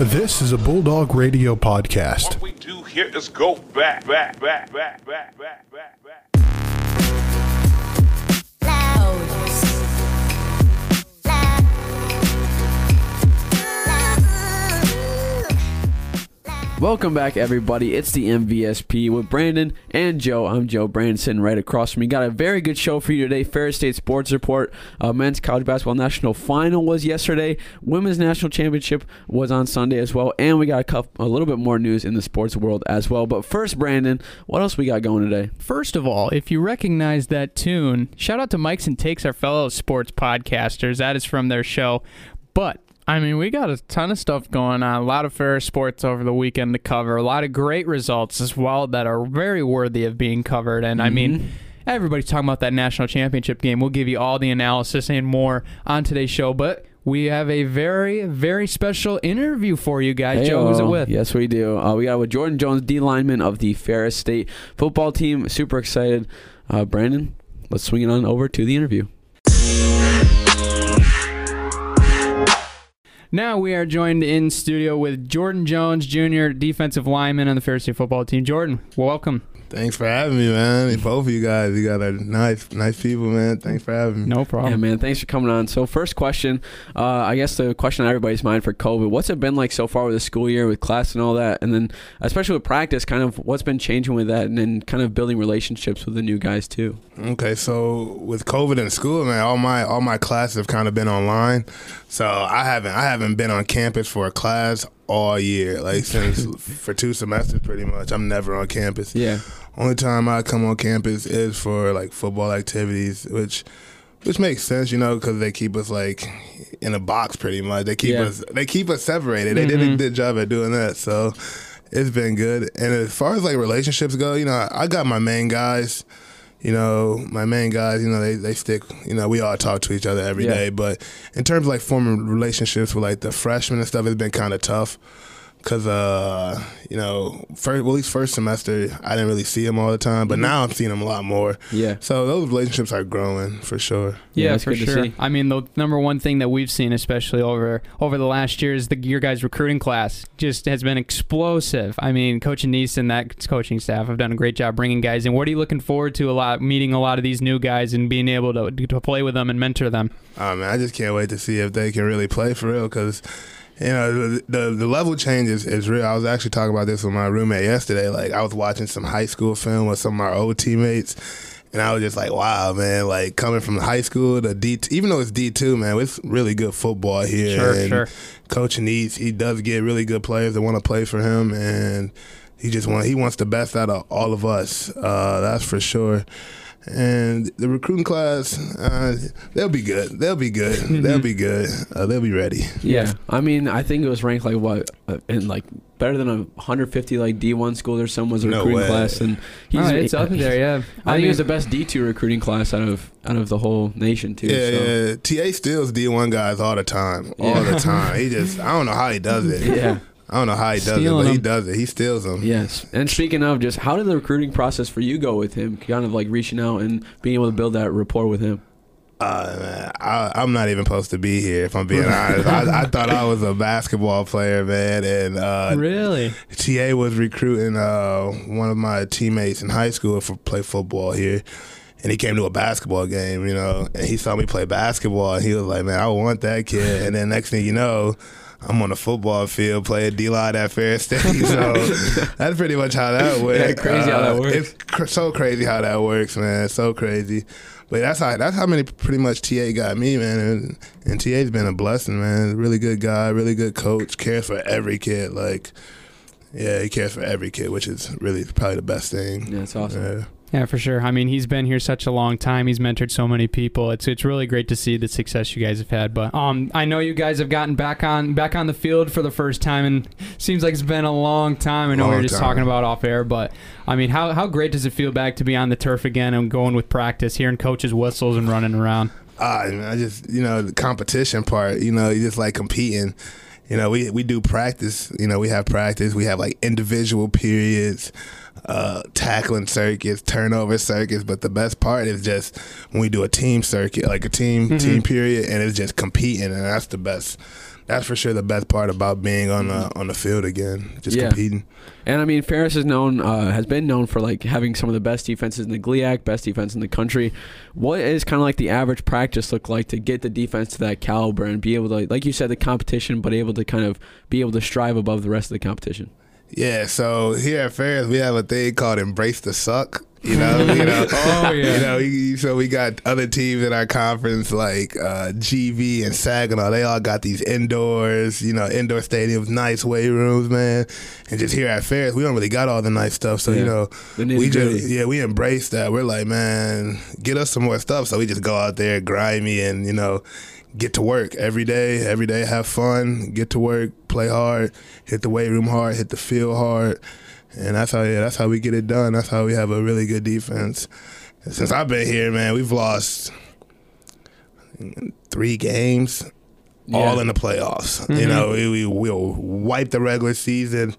This is a Bulldog Radio podcast. What we do here is go back, back, back, back, back, back, back, back. Welcome back, everybody. It's the MVSP with Brandon and Joe. I'm Joe. Brandon sitting right across from me. Got a very good show for you today. Ferris State Sports Report. Uh, men's college basketball national final was yesterday. Women's national championship was on Sunday as well. And we got a, couple, a little bit more news in the sports world as well. But first, Brandon, what else we got going today? First of all, if you recognize that tune, shout out to Mikes and Takes, our fellow sports podcasters. That is from their show. But I mean, we got a ton of stuff going on. A lot of fair sports over the weekend to cover. A lot of great results as well that are very worthy of being covered. And I mean, everybody's talking about that national championship game. We'll give you all the analysis and more on today's show. But we have a very, very special interview for you guys. Joe, who's it with? Yes, we do. Uh, we got with Jordan Jones, D lineman of the Ferris State football team. Super excited. Uh, Brandon, let's swing it on over to the interview. Now we are joined in studio with Jordan Jones, Jr., defensive lineman on the Ferris State football team. Jordan, welcome. Thanks for having me, man. Both of you guys, you got a nice, nice people, man. Thanks for having me. No problem. Yeah, man. Thanks for coming on. So, first question, uh, I guess the question on everybody's mind for COVID: What's it been like so far with the school year, with class and all that, and then especially with practice? Kind of what's been changing with that, and then kind of building relationships with the new guys too. Okay, so with COVID in school, man, all my all my classes have kind of been online. So I haven't I haven't been on campus for a class all year, like since for two semesters, pretty much. I'm never on campus. Yeah, Only time I come on campus is for like football activities, which which makes sense, you know, because they keep us like in a box pretty much. They keep Yeah. us they keep us separated. They did a mm-hmm. good job at doing that, so it's been good. And as far as like relationships go, you know, I got my main guys. You know, my main guys, you know, they, they stick, you know, we all talk to each other every day. Yeah. But in terms of like forming relationships with like the freshmen and stuff, it's been kind of tough because uh you know first well at least first semester I didn't really see him all the time but now I'm seeing him a lot more yeah, so those relationships are growing for sure Yeah, Yeah, that's for good to sure. see. I mean, the number one thing that we've seen, especially over over the last year, is the your guys' recruiting class just has been explosive. I mean, Coach Annese and that coaching staff have done a great job bringing guys in. What are you looking forward to a lot, meeting a lot of these new guys and being able to to play with them and mentor them? oh man I just can't wait to see if they can really play for real because you know the, the level change is, is real I was actually talking about this with my roommate yesterday like I was watching some high school film with some of my old teammates and I was just like, wow, man, like coming from high school to D, even though it's D two, man, it's really good football here. Sure, and sure. Coach Annese he does get really good players that want to play for him, and he just want he wants the best out of all of us. Uh, that's for sure. And the recruiting class, uh, they'll be good. They'll be good. they'll be good. Uh, they'll be ready. yeah. I mean, I think it was ranked like what, uh, in like better than a 150 like D1 school or some was a No recruiting way. class, and he's Oh, it's up there, yeah. I, think it was the best D2 recruiting class out of out of the whole nation too. Yeah, so. yeah. Ta steals D one guys all the time, all Yeah. the time. He just I don't know how he does it. Yeah. I don't know how he does it, but he does it. He steals them. Yes. And speaking of just how did the recruiting process for you go with him? Kind of like reaching out and being able to build that rapport with him. Uh, I, I'm not even supposed to be here, if I'm being honest. I, I thought I was a basketball player, man, and uh, really. TA was recruiting uh, one of my teammates in high school for play football here. And he came to a basketball game, you know, and he saw me play basketball, and he was like, "Man, I want that kid." And then next thing you know, I'm on the football field playing D line at Ferris State. So that's pretty much how that went. Yeah, crazy how that Uh, works. It's cr- so crazy how that works, man. So crazy. But that's how that's how many pretty much TA got me, man. And, and TA's been a blessing, man. Really good guy, really good coach, cares for every kid. Like, yeah, he cares for every kid, which is really probably the best thing. Yeah, it's awesome. Yeah. Yeah, for sure. I mean, he's been here such a long time. He's mentored so many people. It's it's really great to see the success you guys have had. But um, I know you guys have gotten back on back on the field for the first time, and seems like it's been a long time. I know we were Long just time. talking about off air, but I mean, how how great does it feel back to be on the turf again and going with practice, hearing coaches' whistles and running around? Ah, I just you know the competition part. You know, you just like competing. You know, we we do practice. You know, we have practice. We have like individual periods. Uh, tackling circuits, turnover circuits. But the best part is just when we do a team circuit, like a team team period, and it's just competing, and that's the best. That's for sure the best part about being on the on the field again, just Yeah. competing. And I mean, Ferris is known, uh, has been known for like having some of the best defenses in the GLIAC, best defense in the country. What is kind of like the average practice look like to get the defense to that caliber and be able to, like you said, the competition, but able to kind of be able to strive above the rest of the competition? Yeah, so here at Ferris we have a thing called Embrace the Suck. You know, you know, Oh, yeah. you know. So we got other teams in our conference like uh, GV and Saginaw. They all got these indoors, you know, indoor stadiums, nice weight rooms, man. And just here at Ferris, we don't really got all the nice stuff. So Yeah. you know, we just yeah, we embrace that. We're like, man, get us some more stuff. So we just go out there, grimy, and you know, get to work every day. Every day, have fun, get to work, play hard, hit the weight room hard, hit the field hard, and that's how yeah, that's how we get it done. That's how we have a really good defense. And since I've been here, man, we've lost three games. All in the playoffs. You mm-hmm. know, we, we will wipe the regular season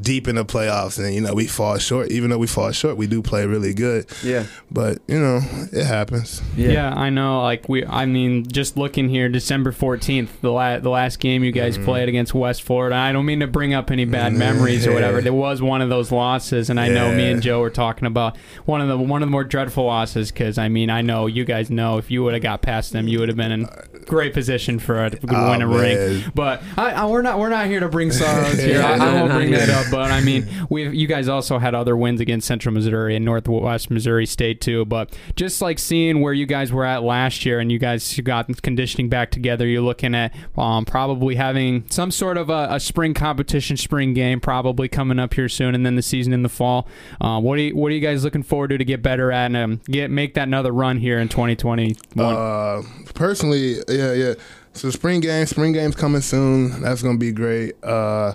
deep in the playoffs, and you know we fall short. Even though we fall short, we do play really good. Yeah. But you know, it happens. Yeah. I know. Like we, I mean, just looking here, December fourteenth, the la- the last game you guys played against West Florida. I don't mean to bring up any bad Mm, memories or whatever. There was one of those losses, and I know me and Joe were talking about one of the one of the more dreadful losses. Because I mean, I know you guys know if you would have got past them, you would have been in great position for a to Oh, win a ring. But I, I, we're not we're not here to bring sorrows here. I, I won't bring that up. But I mean, we you guys also had other wins against Central Missouri and Northwest Missouri State too. But just like seeing where you guys were at last year, and you guys got conditioning back together, you're looking at um, probably having some sort of a, a spring competition, spring game probably coming up here soon, and then the season in the fall. Uh, what are you what are you guys looking forward to to get better at and um, get make that another run here in 2021? Uh, personally, yeah, yeah. So spring games, spring games coming soon. That's gonna be great. Uh,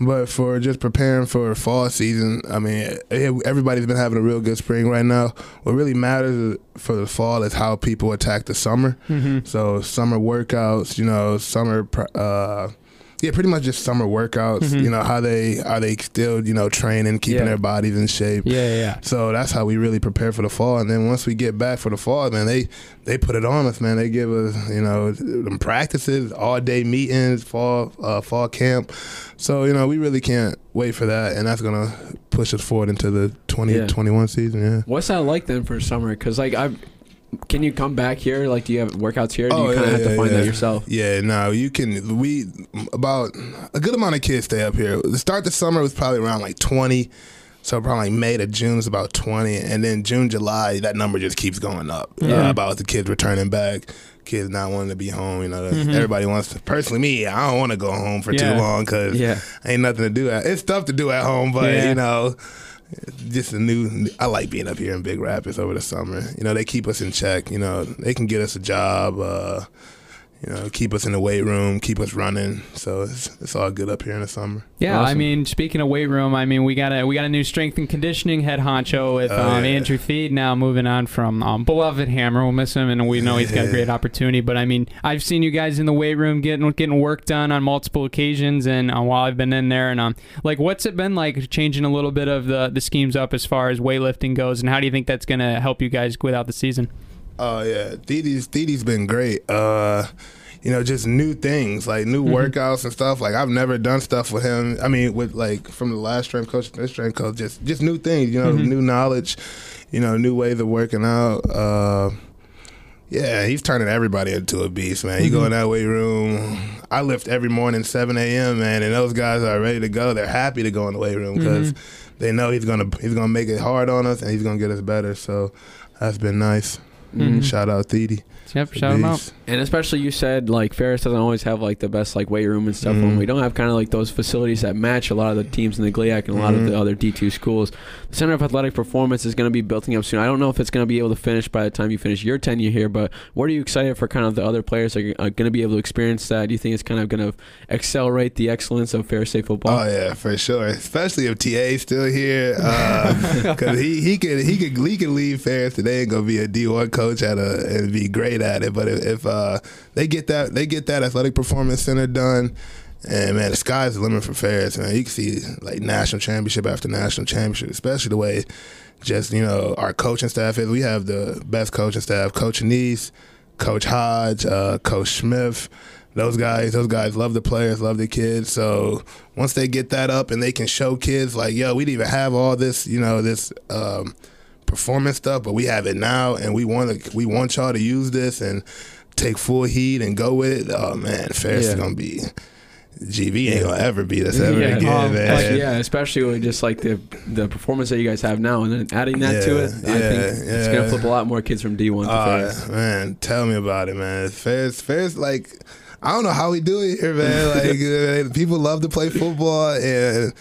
but for just preparing for fall season, I mean, everybody's been having a real good spring right now. What really matters for the fall is how people attack the summer. Mm-hmm. So summer workouts, you know, summer. Uh, yeah, pretty much just summer workouts. Mhm. You know how they are they still you know training, keeping Yeah. their bodies in shape. yeah, yeah. So that's how we really prepare for the fall. And then once we get back for the fall, man, they they put it on us, man. They give us, you know, them practices, all day meetings, fall uh, fall camp. So you know, we really can't wait for that, and that's gonna push us forward into the 2021 season. Yeah. What's that like then for summer? Because like I, can you come back here? Like, do you have workouts here? Do you Oh, kind of yeah, have to yeah, find yeah. that yourself? Yeah, no, you can. We about a good amount of kids stay up here. The start the summer was probably around like twenty, so probably like May to June is about twenty, and then June July that number just keeps going up. Yeah. Uh, about the kids returning back, kids not wanting to be home. You know, Mhm. everybody wants. to Personally, me, I don't want to go home for Yeah. too long because Yeah. ain't nothing to do. At, it's stuff to do at home, but Yeah. you know. Just a new. I like being up here in Big Rapids over the summer. You know, they keep us in check. You know, they can get us a job. Uh, you know, keep us in the weight room, keep us running. So it's it's all good up here in the summer. Yeah, I mean, speaking of weight room, I mean, we got a we got a new strength and conditioning head honcho with Oh, um, yeah. Andrew Thede now moving on from um, beloved Hammer. We'll miss him, and we know he's got a great opportunity. But I mean, I've seen you guys in the weight room getting getting work done on multiple occasions, and uh, while I've been in there, and um, like, what's it been like changing a little bit of the the schemes up as far as weightlifting goes, and how do you think that's going to help you guys without the season? Oh yeah, Thede's Thede's been great. Uh, you know, just new things like new Mhm. workouts and stuff. Like I've never done stuff with him. I mean, with like from the last strength coach to this strength coach, just just new things. You know, Mhm. new knowledge. You know, new ways of working out. Uh, yeah, he's turning everybody into a beast, man. You go in that weight room. I lift every morning 7 a.m. man, and those guys are ready to go. They're happy to go in the weight room because they know he's gonna he's gonna make it hard on us and he's gonna get us better. So that's been nice. Mhm. Shout out Thede. Yep, shout him out. And especially you said like Ferris doesn't always have like the best like weight room and stuff. When Mhm. we don't have kind of like those facilities that match a lot of the teams in the GLIAC and a lot of the other D2 schools. The Center of Athletic Performance is going to be building up soon. I don't know if it's going to be able to finish by the time you finish your tenure here, but what are you excited for kind of the other players that are going to be able to experience that? Do you think it's kind of going to accelerate the excellence of Ferris State football? Oh yeah, for sure. Especially if TA still here, because he he could he could he could leave Ferris today and go be a D one coach at a and be great at it. But if, if uh, they get that they get that athletic performance center done, And man, the sky's the limit for Ferris. Man, you can see like national championship after national championship, especially the way just you know our coaching staff is. We have the best coaching staff: Coach Annese, Coach Hodge, uh, Coach Smith. Those guys, those guys love the players, love the kids. So once they get that up and they can show kids like, yo, we didn't even have all this, you know, this um, performance stuff, but we have it now, and we want to, we want y'all to use this and take full heat and go with it. Oh man, Ferris Yeah. is gonna be. GV ain't gonna ever beat us ever Yeah, again, um, man. Like, yeah, especially with just like the the performance that you guys have now, and then adding that to Yeah, it, I think yeah, it's gonna flip a lot more kids from D one to Uh, Ferris. man, tell me about it, man. Ferris, Ferris, like, I don't know how we do it here, man. Like, people love to play football, and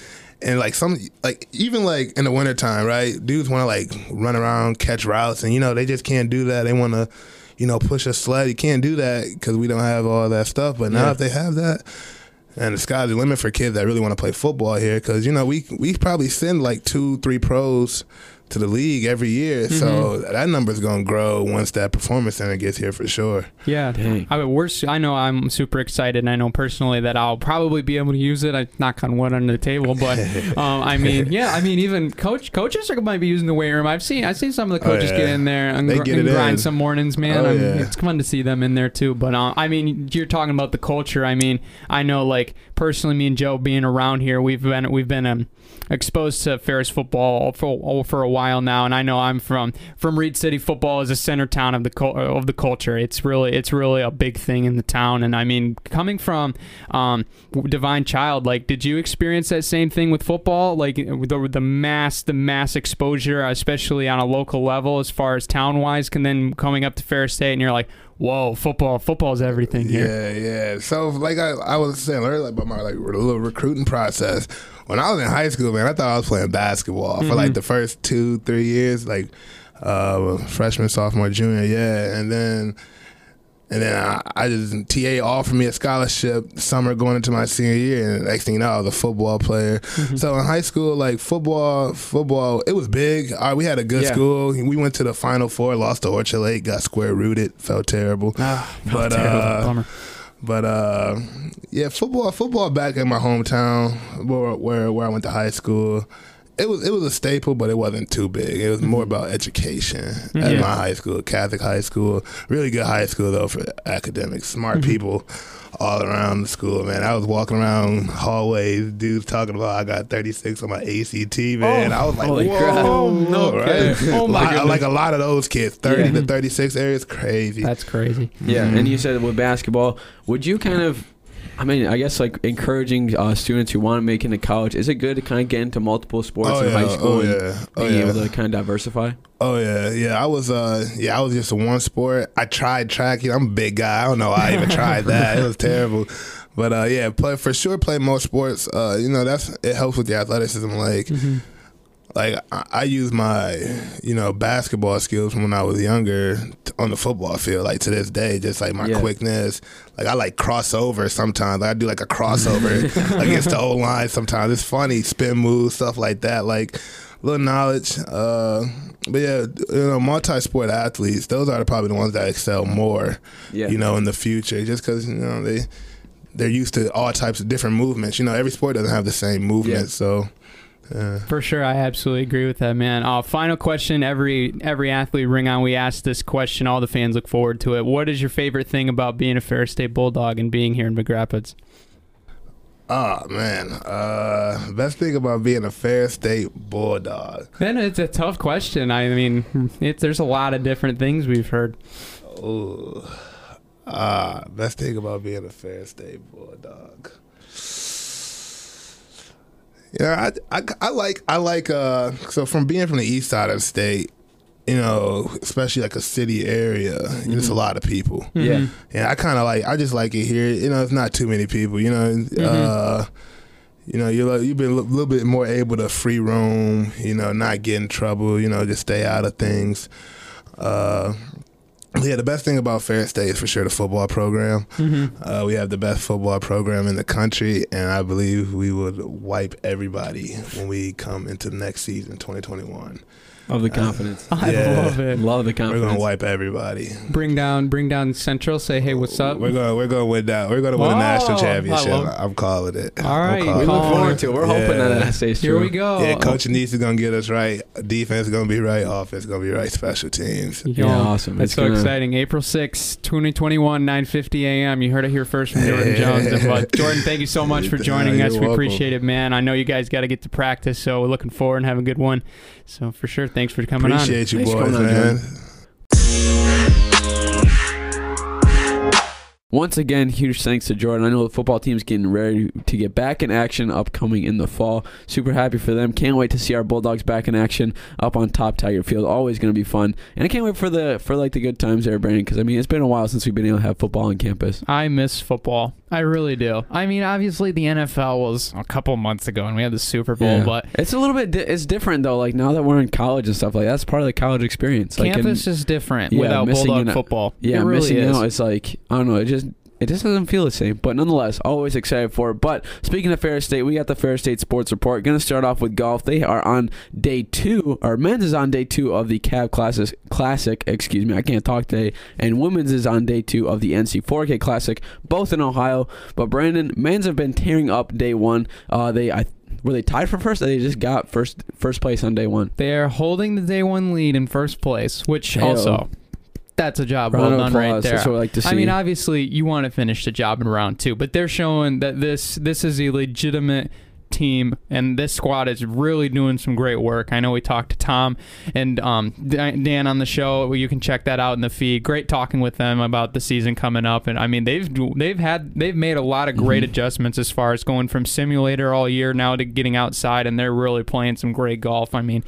and like some, like even like in the wintertime, right? Dudes want to like run around, catch routes, and you know they just can't do that. They want to, you know, push a sled. You can't do that because we don't have all that stuff. But now Yeah. if they have that. And the sky's the limit for kids that really want to play football here, because you know we we probably send like two, three pros to the league every year, so that number's gonna grow once that performance center gets here for sure. Yeah, Dang. I mean, we're. I know I'm super excited. and I know personally that I'll probably be able to use it. I knock on wood under the table, but um, I mean, yeah, I mean, even coach coaches are might be using the weight room. I've seen I've seen some of the Oh, coaches yeah. get in there and, They gr- get and grind in. some mornings, man. Oh, yeah. It's fun to see them in there too. But uh, I mean, you're talking about the culture. I mean, I know like personally, me and Joe being around here, we've been we've been um, exposed to Ferris football for for a while now, and I know I'm from from Reed City. Football is a center town of the of the culture. It's really it's really a big thing in the town, and I mean, coming from um, Divine Child, like, did you experience that same thing with football? Like the the mass the mass exposure, especially on a local level, as far as town wise, and then coming up to Ferris State, and you're like, whoa, football football's everything here. Yeah, yeah. So like I, I was saying earlier about my like little recruiting process. When I was in high school, man, I thought I was playing basketball for like the first two, three years, like uh, freshman, sophomore, junior, yeah, and then. And then I, I just TA offered me a scholarship summer going into my senior year, and next thing you know, I was a football player. So in high school, like football, football, it was big. All right, we had a good Yeah. school. We went to the Final Four, lost to Orchard Lake, got square rooted, felt terrible. Ah, but terrible. uh, Bummer. but uh, yeah, football, football back in my hometown where, where where I went to high school. It was it was a staple, but it wasn't too big. It was more about education at Yeah. my high school, Catholic high school. Really good high school though for academics, smart Mm-hmm. people all around the school. Man, I was walking around hallways, dudes talking about I got 36 on my ACT. Man, I was like, Oh, holy whoa, crap. Oh, no right? kidding. Oh, my Lot- like a lot of those kids, 30 Yeah. to 36 areas, crazy. That's crazy. Yeah, Mhm. and you said with basketball, would you kind of, I mean, I guess like encouraging uh, students who want to make it into college, is it good to kind of get into multiple sports Oh, in yeah. high school Oh, and yeah. Oh, being yeah. able to kind of diversify? Oh yeah, yeah. I was uh yeah, I was just one sport. I tried track. You know, I'm a big guy. I don't know why I even tried that. It was terrible. But uh yeah, play for sure play more sports. Uh, you know, that's it helps with the athleticism. Like like I, I use my, you know, basketball skills from when I was younger t- on the football field, like to this day, just like my Yeah. quickness. Like I like crossover sometimes. Like, I do like a crossover against the old line sometimes. It's funny, spin moves, stuff like that. Like little knowledge. Uh, but yeah, you know, multi-sport athletes, those are probably the ones that excel more. Yeah. You know, in the future, just because you know they they're used to all types of different movements. You know, every sport doesn't have the same movement, Yeah. so. Uh, For sure, I absolutely agree with that, man. Uh, final question: Every every athlete ring on, we ask this question. All the fans look forward to it. What is your favorite thing about being a Ferris State Bulldog and being here in Big Rapids? Oh man, uh, best thing about being a Ferris State Bulldog. Then it's a tough question. I mean, it's there's a lot of different things we've heard. Oh, ah, best thing about being a Ferris State Bulldog. Yeah, I, I, I like I like uh so from being from the east side of the state, you know, especially like a city area, there's a lot of people. Yeah. And I kind of like, I just like it here. You know, it's not too many people. You know, uh, you know, you're like, you've been a little bit more able to free roam. You know, not get in trouble. You know, just stay out of things. Uh, yeah, the best thing about Ferris State is for sure the football program. Uh, we have the best football program in the country, and I believe we would wipe everybody when we come into the next season, 2021. Love the confidence. I Yeah. love it. Love the confidence. We're confidence. gonna wipe everybody. Bring down, bring down Central. Say, hey, what's up? We're gonna we're gonna win that. We're gonna win Oh, a national I championship. love- I'm calling it. All right, We calling look Colin. forward to it. We're hoping that Yeah. that stays true. Here we go. Yeah, Coach Annese is gonna get us right. Defense is gonna be right. Offense gonna be right. Special teams. Yo, Yeah, awesome. That's It's so gonna- exciting. April sixth, 2021, 9.50 a.m. You heard it here first from Jordan Jones. And, Jordan, thank you so much for joining You're us. We welcome. appreciate it, man. I know you guys got to get to practice, so we're looking forward and have a good one. So for sure, thanks for coming on. Appreciate you Thanks boys, coming on, man. Once again, huge thanks to Jordan. I know the football team's getting ready to get back in action upcoming in the fall. Super happy for them. Can't wait to see our Bulldogs back in action up on Top Taggart Field. Always going to be fun. And I can't wait for the for like the good times there, Brandon, because I mean it's been a while since we've been able to have football on campus. I miss football. I really do. I mean, obviously the NFL was a couple months ago, and we had the Super Bowl, Yeah. but it's a little bit di- it's different though. Like now that we're in college and stuff like that's part of the college experience. Like and- campus is different yeah, without Bulldog football. Yeah, it really missing is. out. It's like I don't know. It just it just doesn't feel the same. But nonetheless, always excited for it. But speaking of Ferris State, we got the Ferris State Sports Report. Going to start off with golf. They are on day two. Or men's is on day two of the Cab Classes Classic. Excuse me, I can't talk today. And women's is on day two of the NC4K Classic, both in Ohio. But Brandon, men's have been tearing up day one. Uh, they I. Were they tied for first? Or they just got first first place on day one. They're holding the day one lead in first place, which Hey-o. also that's a job Round well done right there. We like. I mean, obviously, you want to finish the job in round two, but they're showing that this this is a legitimate team and this squad is really doing some great work. I know we talked to Tom and um, Dan on the show. You can check that out in the feed. Great talking with them about the season coming up, and I mean they've they've had they've made a lot of great Mhm. adjustments as far as going from simulator all year now to getting outside, and they're really playing some great golf. I mean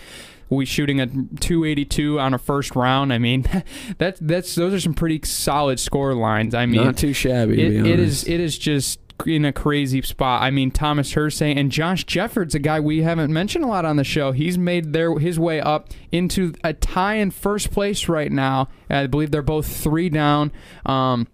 we shooting a 282 on a first round. I mean, that's that's those are some pretty solid score lines. I mean, not too shabby. to it, be it is it is just in a crazy spot. I mean, Thomas Hersey and Josh Jeffords, a guy we haven't mentioned a lot on the show. He's made their his way up into a tie in first place right now. I believe they're both three down. Um,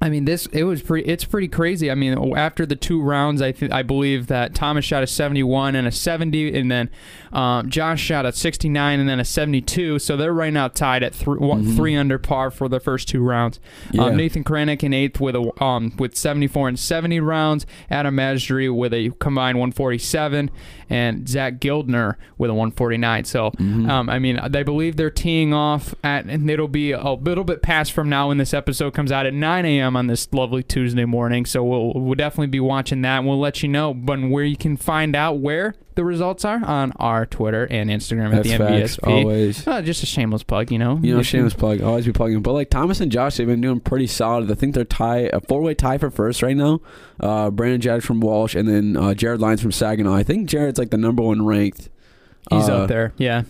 I mean, this it was pretty. It's pretty crazy. I mean, after the two rounds, I th- I believe that Thomas shot a 71 and a 70, and then um, Josh shot a 69 and then a 72. So they're right now tied at three, one, Mhm. three under par for the first two rounds. Yeah. Um, Nathan Krennic in eighth with a um with 74 and 70 rounds. Adam Mazdry with a combined 147, and Zach Gildner with a 149. So, Mhm. um, I mean, they believe they're teeing off at, and it'll be a little bit past from now when this episode comes out at 9 a.m. on this lovely Tuesday morning. So we'll we'll definitely be watching that, and we'll let you know. But where you can find out where the results are on our Twitter and Instagram at That's the facts. Always. Uh, just a shameless plug, you know. You know, shameless plug. Always be plugging. But like Thomas and Josh, they've been doing pretty solid. I think they're tie a four way tie for first right now. Uh, Brandon Jared from Walsh, and then uh, Jared Lyons from Saginaw. I think Jared's like the number one ranked. He's uh, up there. Yeah.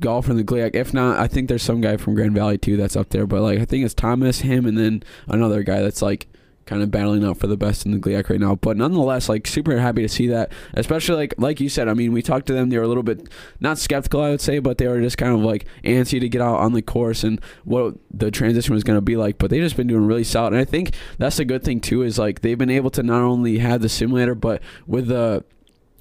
Golfer in the GLIAC. If not, I think there's some guy from Grand Valley too that's up there. But like I think it's Thomas, him, and then another guy that's like kind of battling out for the best in the GLIAC right now. But nonetheless, like super happy to see that. Especially like like you said. I mean, we talked to them. They were a little bit not skeptical, I would say, but they were just kind of like antsy to get out on the course and what the transition was going to be like. But they just been doing really solid. And I think that's a good thing too. Is like they've been able to not only have the simulator, but with the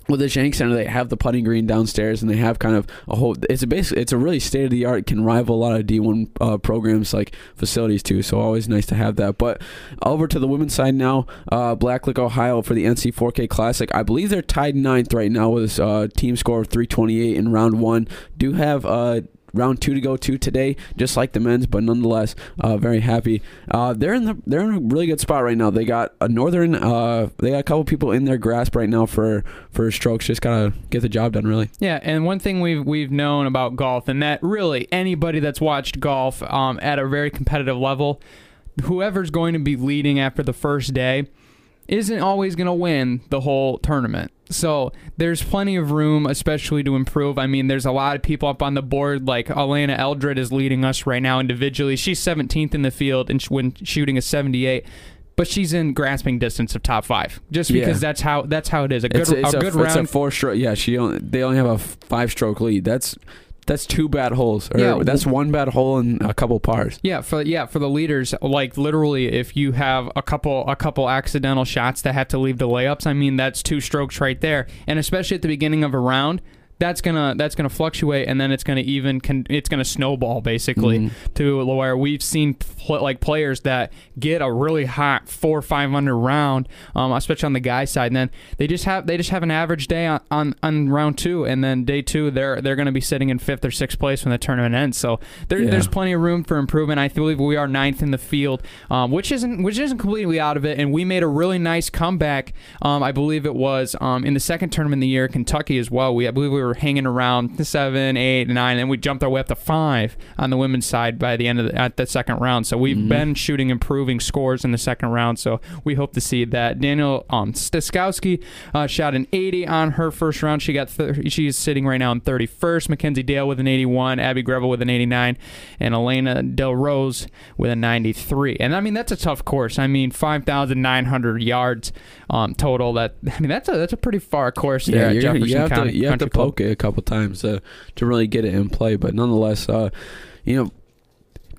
with the Shank Center, they have the putting green downstairs, and they have kind of a whole. It's a basically it's a really state of the art. Can rival a lot of D one uh, programs like facilities too. So always nice to have that. But over to the women's side now, uh, Blacklick, Ohio for the NC4K Classic. I believe they're tied ninth right now with a uh, team score of 328 in round one. Do have uh, round two to go to today, just like the men's, but nonetheless, uh, very happy. Uh, they're in the they're in a really good spot right now. They got a northern, uh, they got a couple people in their grasp right now for for strokes. Just gotta get the job done, really. Yeah, and one thing we've we've known about golf, and that really anybody that's watched golf um, at a very competitive level, whoever's going to be leading after the first day, isn't always going to win the whole tournament. So there's plenty of room, especially to improve. I mean, there's a lot of people up on the board, like Elena Eldred is leading us right now individually. She's 17th in the field and when shooting a 78. But she's in grasping distance of top five, just Yeah. because that's how that's how it is. A good it's, it's a a, good it's round a four stroke. Yeah, she only, they only have a five stroke lead. That's that's two bad holes. Or Yeah, that's one bad hole and a couple pars. Yeah, for yeah for the leaders, like literally, if you have a couple a couple accidental shots that have to leave to layups, I mean that's two strokes right there, and especially at the beginning of a round. That's gonna that's gonna fluctuate, and then it's gonna even con- it's gonna snowball basically Mhm. to where we've seen pl- like players that get a really hot four or five hundred round, um, especially on the guy side, and then they just have they just have an average day on, on, on round two, and then day two they're they're gonna be sitting in fifth or sixth place when the tournament ends. So there, Yeah. there's plenty of room for improvement. I believe we are ninth in the field, um, which isn't which isn't completely out of it, and we made a really nice comeback. Um, I believe it was um, in the second tournament of the year, Kentucky as well. We I believe we were hanging around seven, eight, nine, and we jumped our way up to five on the women's side by the end of the, at the second round. So we've been shooting improving scores in the second round. So we hope to see that. Daniel um, Staskowski uh, shot an 80 on her first round. She got th- she's sitting right now in 31st. Mackenzie Dale with an 81, Abby Greville with an 89, and Elena Del Rose with a 93. And I mean that's a tough course. I mean 5,900 yards um, total. That I mean that's a that's a pretty far course there Yeah, at you're, Jefferson you have County to you have to Country Club. poke it a couple times to to really get it in play. But nonetheless, uh, you know,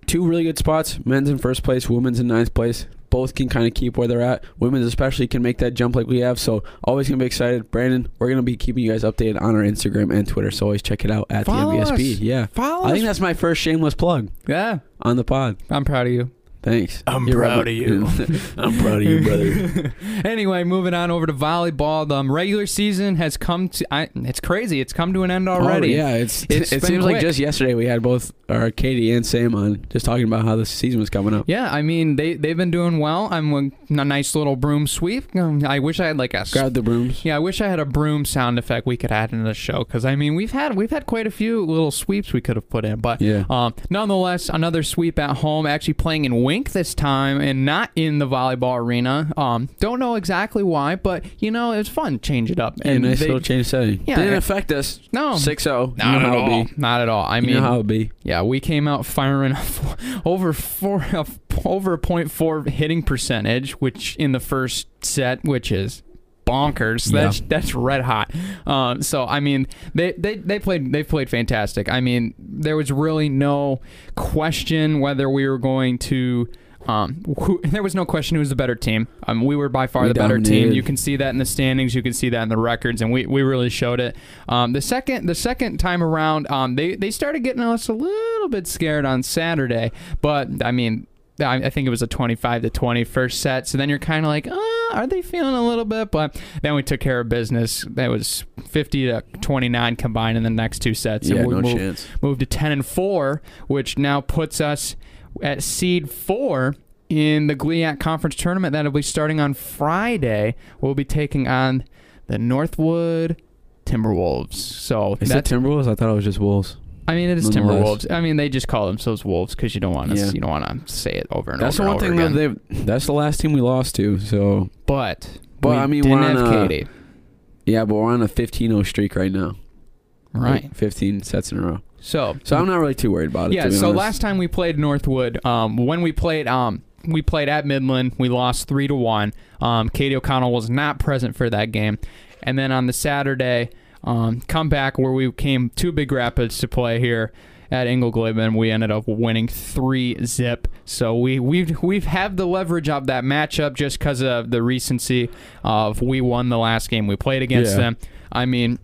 two really good spots. Men's in first place, women's in ninth place. Both can kind of keep where they're at. Women's especially can make that jump like we have. So always gonna be excited. Brandon, we're gonna be keeping you guys updated on our Instagram and Twitter. So always check it out at Follow the MVSP. us. Yeah, Follow I think us. that's my first shameless plug Yeah, on the pod. I'm proud of you. Thanks. I'm You're proud of you. I'm proud of you, brother. anyway, moving on over to volleyball. The um, regular season has come to. I, it's crazy. It's come to an end already. Oh, yeah, it's, It's it seems like just yesterday we had both our Katie and Sam on just talking about how the season was coming up. Yeah, I mean they they've been doing well. I'm a, a nice little broom sweep. Um, I wish I had like a Grab the brooms. yeah. I wish I had a broom sound effect we could add into the show because I mean we've had we've had quite a few little sweeps we could have put in, but Yeah. um, nonetheless another sweep at home. Actually playing in Wink this time and not in the volleyball arena. Um, don't know exactly why, but you know it was fun. Change it up and nice they- little change of setting. Yeah, Didn't affect us. No. 6 0. Not you know at all. Not at all. I you mean, know how it be. Yeah, we came out firing over four over a point four hitting percentage, which in the first set, which is bonkers. Yeah. That's that's red hot. Um, so I mean, they, they they played they played fantastic. I mean, there was really no question whether we were going to. Um, who, there was no question who was the better team. Um, we were by far We the better team. You can see that in the standings. You can see that in the records, and we, we really showed it. Um, the second the second time around, um, they they started getting us a little bit scared on Saturday, but I mean. I I think it was a 25 to 20 first set. So then you're kind of like, oh, are they feeling a little bit? But then we took care of business. That was 50 to 29 combined in the next two sets. Yeah, and we no moved, chance. moved to 10 and 4, which now puts us at seed 4 in the GLIAC conference tournament that'll be starting on Friday. We'll be taking on the Northwood Timberwolves. So Is it that's Timberwolves? I thought it was just Wolves. I mean it is Timberwolves. I mean they just call themselves Wolves because you don't want to Yeah. you don't want to say it over and That's the over. one and thing over though. again. They that's the last team we lost to. So But But, we I mean, didn't we're on have a- Katie. yeah, but we're on a 15-0 streak right now. Right. Like 15 sets in a row. So So I'm not really too worried about it. Yeah, to be so honest. last time we played Northwood, um, when we played, um, we played at Midland. We lost three to one. Um, Katie O'Connell was not present for that game, and then on the Saturday, um, come back where we came to Big Rapids to play here at Ingleglebe, and we ended up winning three zip. So we we've we've have the leverage of that matchup just because of the recency of we won the last game we played against Yeah. them. I mean,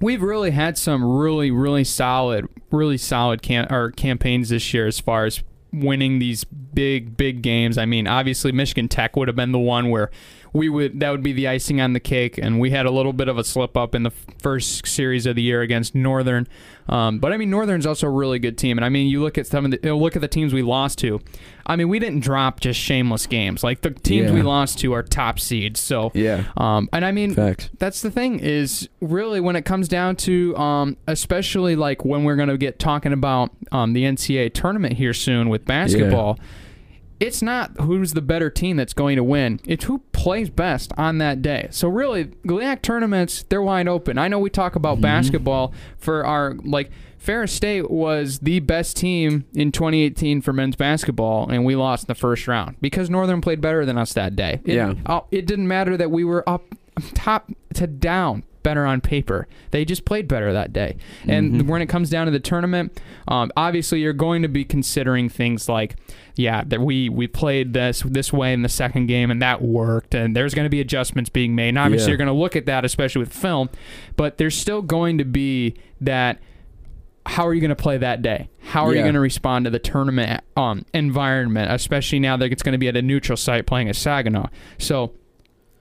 we've really had some really really solid really solid cam- or campaigns this year as far as winning these big big games i mean obviously michigan tech would have been the one where we would that would be the icing on the cake. And we had a little bit of a slip up in the first series of the year against northern. Um, but i mean northern's also a really good team. And i mean you look at some of the you know, look at the teams we lost to. I mean we didn't drop just shameless games. Like the teams Yeah. we lost to are top seeds. So Yeah. um, and i mean Facts. that's the thing is really when it comes down to um, especially like when we're going to get talking about um, the ncaa tournament here soon with basketball it's not who's the better team that's going to win. It's who plays best on that day. So really GLIAC tournaments they're wide open. I know we talk about basketball for our like Ferris State was the best team in 2018 for men's basketball, and we lost in the first round because Northern played better than us that day. It- Yeah. uh, it didn't matter that we were up top to down better on paper. They just played better that day. And Mhm. when it comes down to the tournament, um, obviously you're going to be considering things like, yeah, that we we played this this way in the second game and that worked, and there's going to be adjustments being made. And obviously Yeah. you're going to look at that, especially with film, but there's still going to be that. How are you going to play that day? How are you going to respond to the tournament um, environment, especially now that it's going to be at a neutral site playing at Saginaw? So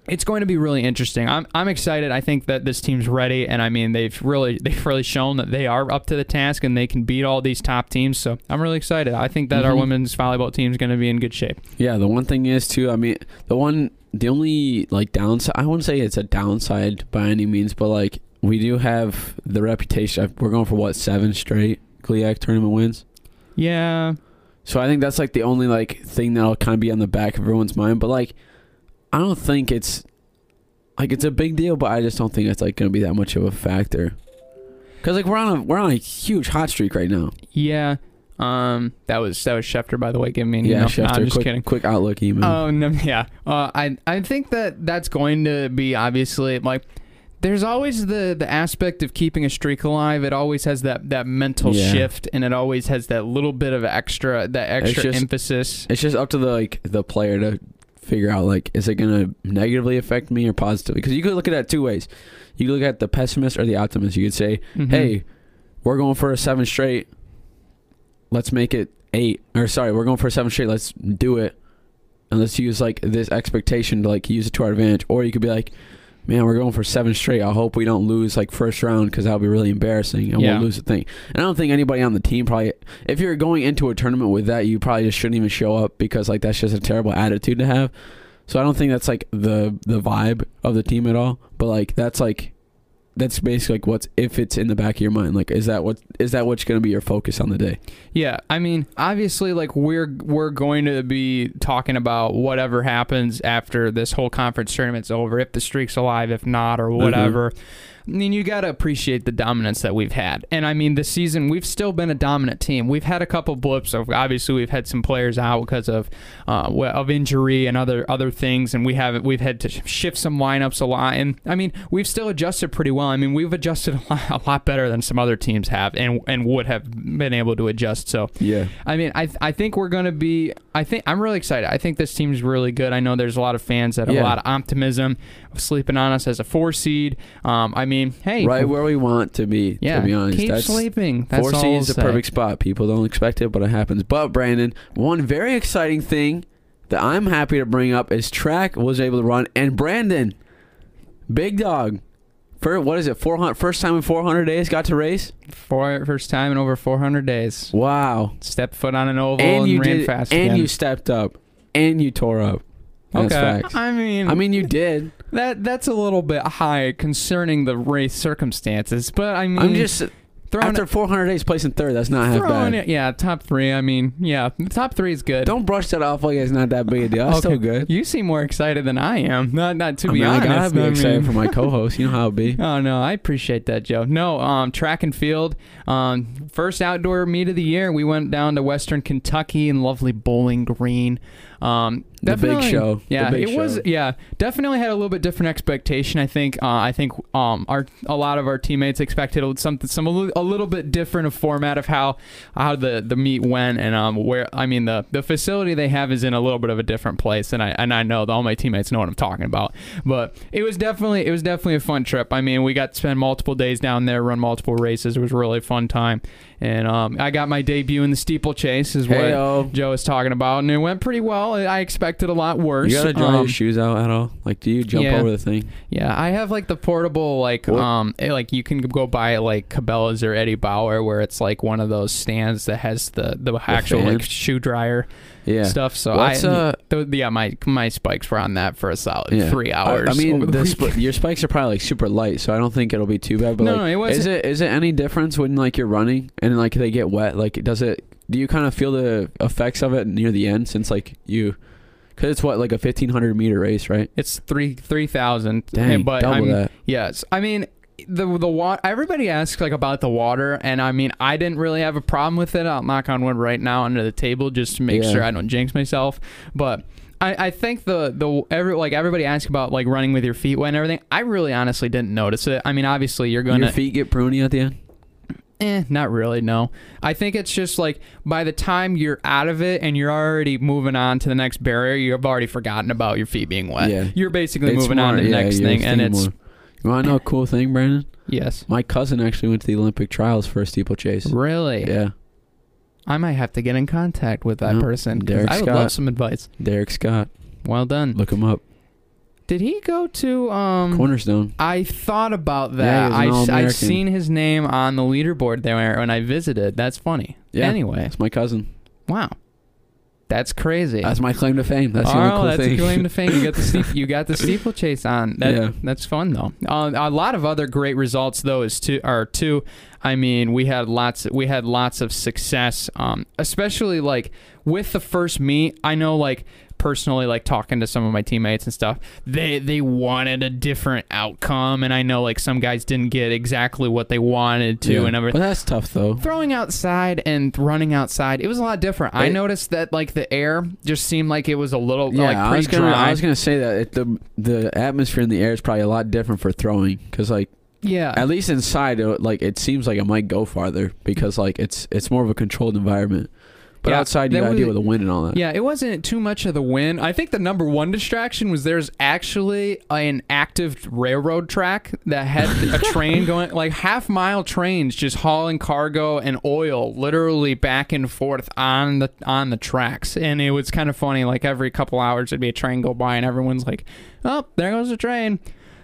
it's going to be really interesting. I'm I'm excited. I think that this team's ready, and I mean they've really they've really shown that they are up to the task and they can beat all these top teams. So I'm really excited. I think that our Mhm. women's volleyball team is going to be in good shape. Yeah, the one thing is too. I mean, the one, the only like downside. I wouldn't say it's a downside by any means, but like we do have the reputation. We're going for what seven straight GLIAC tournament wins. Yeah, So I think that's like the only like thing that'll kind of be on the back of everyone's mind. But like, I don't think it's like it's a big deal, but I just don't think it's like going to be that much of a factor. Cause like we're on a we're on a huge hot streak right now. yeah. Um, that was that was Schefter, by the way, giving me. an Yeah, email. Schefter, I'm just quick, kidding. quick outlook email. Oh no, yeah. Uh, I I think that that's going to be obviously like. There's always the the aspect of keeping a streak alive. It always has that that mental Yeah. shift, and it always has that little bit of extra that extra just- emphasis. It's just up to the like the player to figure out like is it gonna negatively affect me or positively? Because you could look at that two ways. You could look at the pessimist or the optimist. You could say, Mhm. "Hey, we're going for a seven straight. Let's make it eight. Or sorry, we're going for a seven straight. Let's do it, and let's use like this expectation to like use it to our advantage." Or you could be like, "Man, we're going for seven straight. I hope we don't lose like first round because that'll be really embarrassing and Yeah. we'll lose the thing." And I don't think anybody on the team probably if you're going into a tournament with that, you probably just shouldn't even show up because like that's just a terrible attitude to have. So I don't think that's like the the vibe of the team at all. But like that's like that's basically like what's if it's in the back of your mind. Like is that what is that what's going to be your focus on the day? Yeah, I mean, obviously, like we're we're going to be talking about whatever happens after this whole conference tournament's over, if the streak's alive, if not, or mm-hmm. whatever. I mean, you got to appreciate the dominance that we've had, and I mean, this season we've still been a dominant team. We've had a couple blips. Of, obviously, we've had some players out because of uh, of injury and other other things, and we have we've had to shift some lineups a lot. And I mean, we've still adjusted pretty well. I mean, we've adjusted a lot, a lot better than some other teams have, and and would have been able to adjust. So. Yeah. I mean, I I think we're gonna be. I think I'm really excited. I think this team's really good. I know there's a lot of fans that have Yeah. a lot of optimism, sleeping on us as a four seed. Um, I mean, hey, Right where we want to be. yeah, To be honest, keep that's sleeping. That's four seed is the say. perfect spot. People don't expect it, but it happens. But Brandon, one very exciting thing that I'm happy to bring up is track was able to run, and Brandon, big dog. For what is it? 400 first time in 400 days got to race. For first time in over 400 days. Wow. Stepped foot on an oval and and, you ran did, fast and again. you stepped up, and you tore up. That's okay. facts. I mean, I mean, you did. that that's a little bit high concerning the race circumstances, but I mean, I'm just throwing after 400 days placing third. That's not half bad. it. Yeah, top three. I mean, yeah, top three is good. Don't brush that off like it's not that big a deal. That's still good. You seem more excited than I am. Not not to I be mean, honest. I gotta be I excited mean- for my co-host. You know how it be. Oh no, I appreciate that, Joe. No, um, track and field, um, first outdoor meet of the year. We went down to Western Kentucky in lovely Bowling Green. Um, The big show. Yeah, big it was. Yeah, definitely had a little bit different expectation. I think. Uh, I think um, our a lot of our teammates expected something, some a little, a little bit different of format of how how the the meet went, and um, where I mean the the facility they have is in a little bit of a different place, and I and I know that all my teammates know what I'm talking about. But it was definitely it was definitely a fun trip. I mean, we got to spend multiple days down there, run multiple races. It was a really fun time, and um, I got my debut in the steeplechase, is what Heyo. Joe is talking about, and it went pretty well. I expected a lot worse. You gotta dry Um, your shoes out at all? Like, do you jump yeah. over the thing? yeah, I have like the portable like What? um eh, like you can go buy like Cabela's or Eddie Bauer where it's like one of those stands that has the the actual fan? like shoe dryer Yeah. stuff. So What's, I uh, th- yeah my my spikes were on that for a solid Yeah. three hours. I, I mean, over the the sp- your spikes are probably like super light, so I don't think it'll be too bad. But No, like, it wasn't- is it is it any difference when like you're running and like they get wet? Like, does it? Do you kind of feel the effects of it near the end since like you? Because it's what like a 1500 meter race, right? it's three three thousand. Dang, but double I'm, that. Yes, I mean the the water. Everybody asks like about the water, and I mean I didn't really have a problem with it. I'll knock on wood right now under the table just to make Yeah. sure I don't jinx myself. But I, I think the the every like everybody asks about like running with your feet wet and everything. I really honestly didn't notice it. I mean, obviously you're gonna Your feet get pruny at the end. Eh, not really. No, I think it's just like by the time you're out of it and you're already moving on to the next barrier, you've already forgotten about your feet being wet. Yeah. you're basically It's moving on to the yeah, next thing, and it's more. You want to know a cool thing, Brandon? yes, My cousin actually went to the Olympic trials for a steeplechase. really. Yeah, I might have to get in contact with that No, person. 'cause Derek I would Scott. love some advice. Derek Scott. Well done. Look him up. Did he go to um? Cornerstone. I thought about Yeah, that. he was an I, All-American. I've seen his name on the leaderboard there when I visited. That's funny. Yeah. Anyway, That's my cousin. wow, that's crazy. That's my claim to fame. That's the oh, only cool that's thing. claim to fame. You got the steep, you got the steeplechase on. That, Yeah. that's fun though. Uh, a lot of other great results though is two are two. I mean, we had lots. We had lots of success, um, especially like with the first meet. I know, like personally, like talking to some of my teammates and stuff. They they wanted a different outcome, and I know like some guys didn't get exactly what they wanted to, Yeah. and everything But that's tough though. throwing outside and running outside, it was a lot different. I It- noticed that like the air just seemed like it was a little Yeah, like I was gonna. dry. I was gonna say that it, the the atmosphere in the air is probably a lot different for throwing because like yeah, at least inside it, like it seems like it might go farther because like it's it's more of a controlled environment. But Yeah, outside you that gotta deal with the wind and all that. yeah. It wasn't too much of the wind. I think the number one distraction was there's actually an active railroad track that had a train going like half mile trains just hauling cargo and oil literally back and forth on the on the tracks, and it was kind of funny. Like every couple hours there'd be a train go by, and everyone's like, "Oh, there goes the train."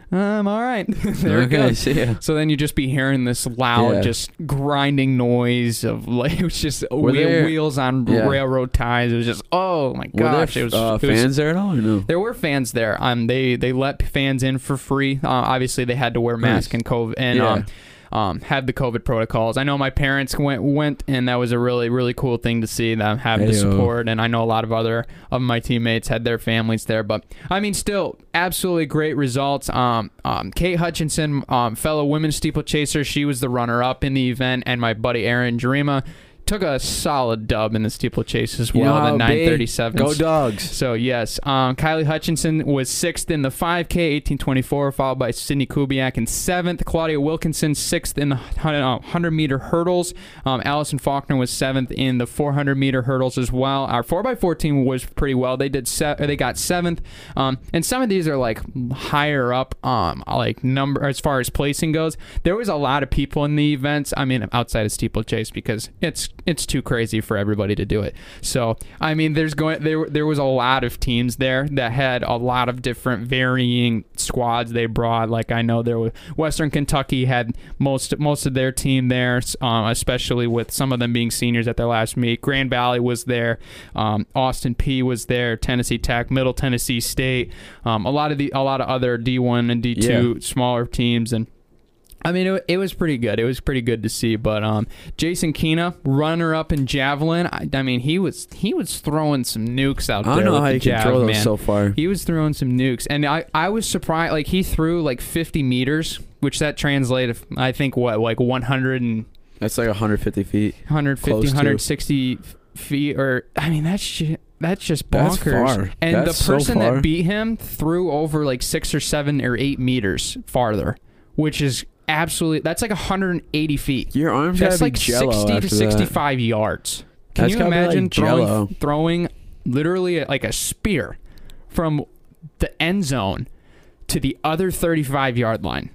Um, all right, there it goes. So then you just be hearing this loud, Yeah. just grinding noise of like it was just wheel, there- wheels on Yeah. railroad ties. It was just oh my Were gosh! there it was, uh, it was- fans there at all no? There were fans there. Um, they they let fans in for free. Uh, obviously, they had to wear masks Nice. and COVID and Yeah. um, um, had the COVID protocols. I know my parents went went, and that was a really really cool thing to see them have the support. And I know a lot of other of my teammates had their families there. But I mean, still, absolutely great results. Um, um, Kate Hutchinson, um, fellow women's steeplechaser, she was the runner up in the event, and my buddy Aaron Jarima took a solid dub in the steeplechase as You know well. the 937. Go dogs. So yes, um, Kylie Hutchinson was sixth in the 5K, 1824, followed by Sydney Kubiak in seventh. Claudia Wilkinson sixth in the 100 meter hurdles. Um, Allison Faulkner was seventh in the 400 meter hurdles as well. Our 4x14 was pretty well. They did se- they got seventh. Um, and some of these are like higher up, um, like number as far as placing goes. There was a lot of people in the events. I mean, outside of steeplechase because it's it's too crazy for everybody to do it. So I mean, there's going there there was a lot of teams there that had a lot of different varying squads they brought. Like I know there was Western Kentucky had most most of their team there, um, especially with some of them being seniors at their last meet. Grand Valley was there, um, Austin Peay was there, Tennessee Tech, Middle Tennessee State, um, a lot of the a lot of other D1 and D2 smaller teams and. I mean, it, it was pretty good. It was pretty good to see. But um, Jason Kena, runner up in javelin. I, I mean, he was he was throwing some nukes out there. I don't know with how the you can throw those so far. He was throwing some nukes, and I I was surprised. Like he threw like 50 meters, which that translated, I think, what like 100 and That's like 150 feet. 150, Close to. 160 feet, or I mean, that's ju- that's just That's bonkers. far. And That's the so person far. that beat him threw over like six or seven or eight meters farther, which is absolutely that's like 180 feet. Your arms That's like be jello 60 after to that. 65 yards. Can That's you gotta like imagine throwing, throwing literally like a spear from the end zone to the other 35 yard line?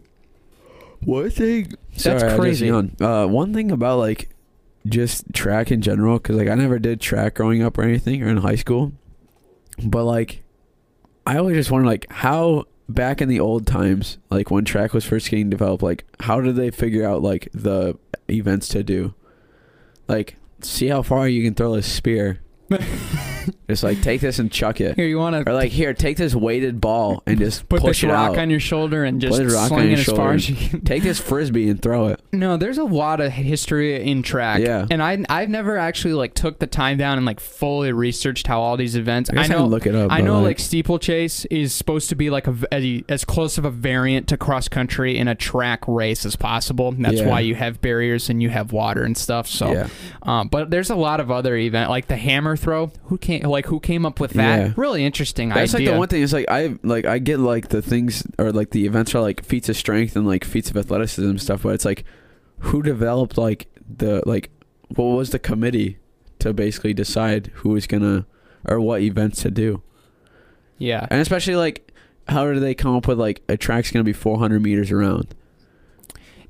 One thing. That's just crazy. Uh, one thing about like just track in general, because like I never did track growing up or anything or in high school, but like I always just wonder like how back in the old times, like when track was first getting developed, like how did they figure out like the events to do? Like see how far you can throw a spear. just like take this and chuck it. Here, you want to? Or like here, take this weighted ball and just put push this it rock out. on your shoulder and just Put rock on sling your it as far shoulder. as you can. Take this frisbee and throw it. No, there's a lot of history in track. Yeah. and I I've never actually like took the time down and like fully researched how all these events. I guess I know can look it up, I but, know like- like steeplechase is supposed to be like a, v- a- as close of a variant to cross country in a track race as possible. And that's Yeah. why you have barriers and you have water and stuff. So, Yeah. um, but there's a lot of other event like the hammer throw. Who came like who came up with that? Yeah. Really interesting That's idea. like the one thing. Is like I like I get like the things or like the events are like feats of strength and like feats of athleticism stuff, but it's like who developed like the like what was the committee to basically decide who was gonna or what events to do, yeah. and especially like how do they come up with like a track's gonna be 400 meters around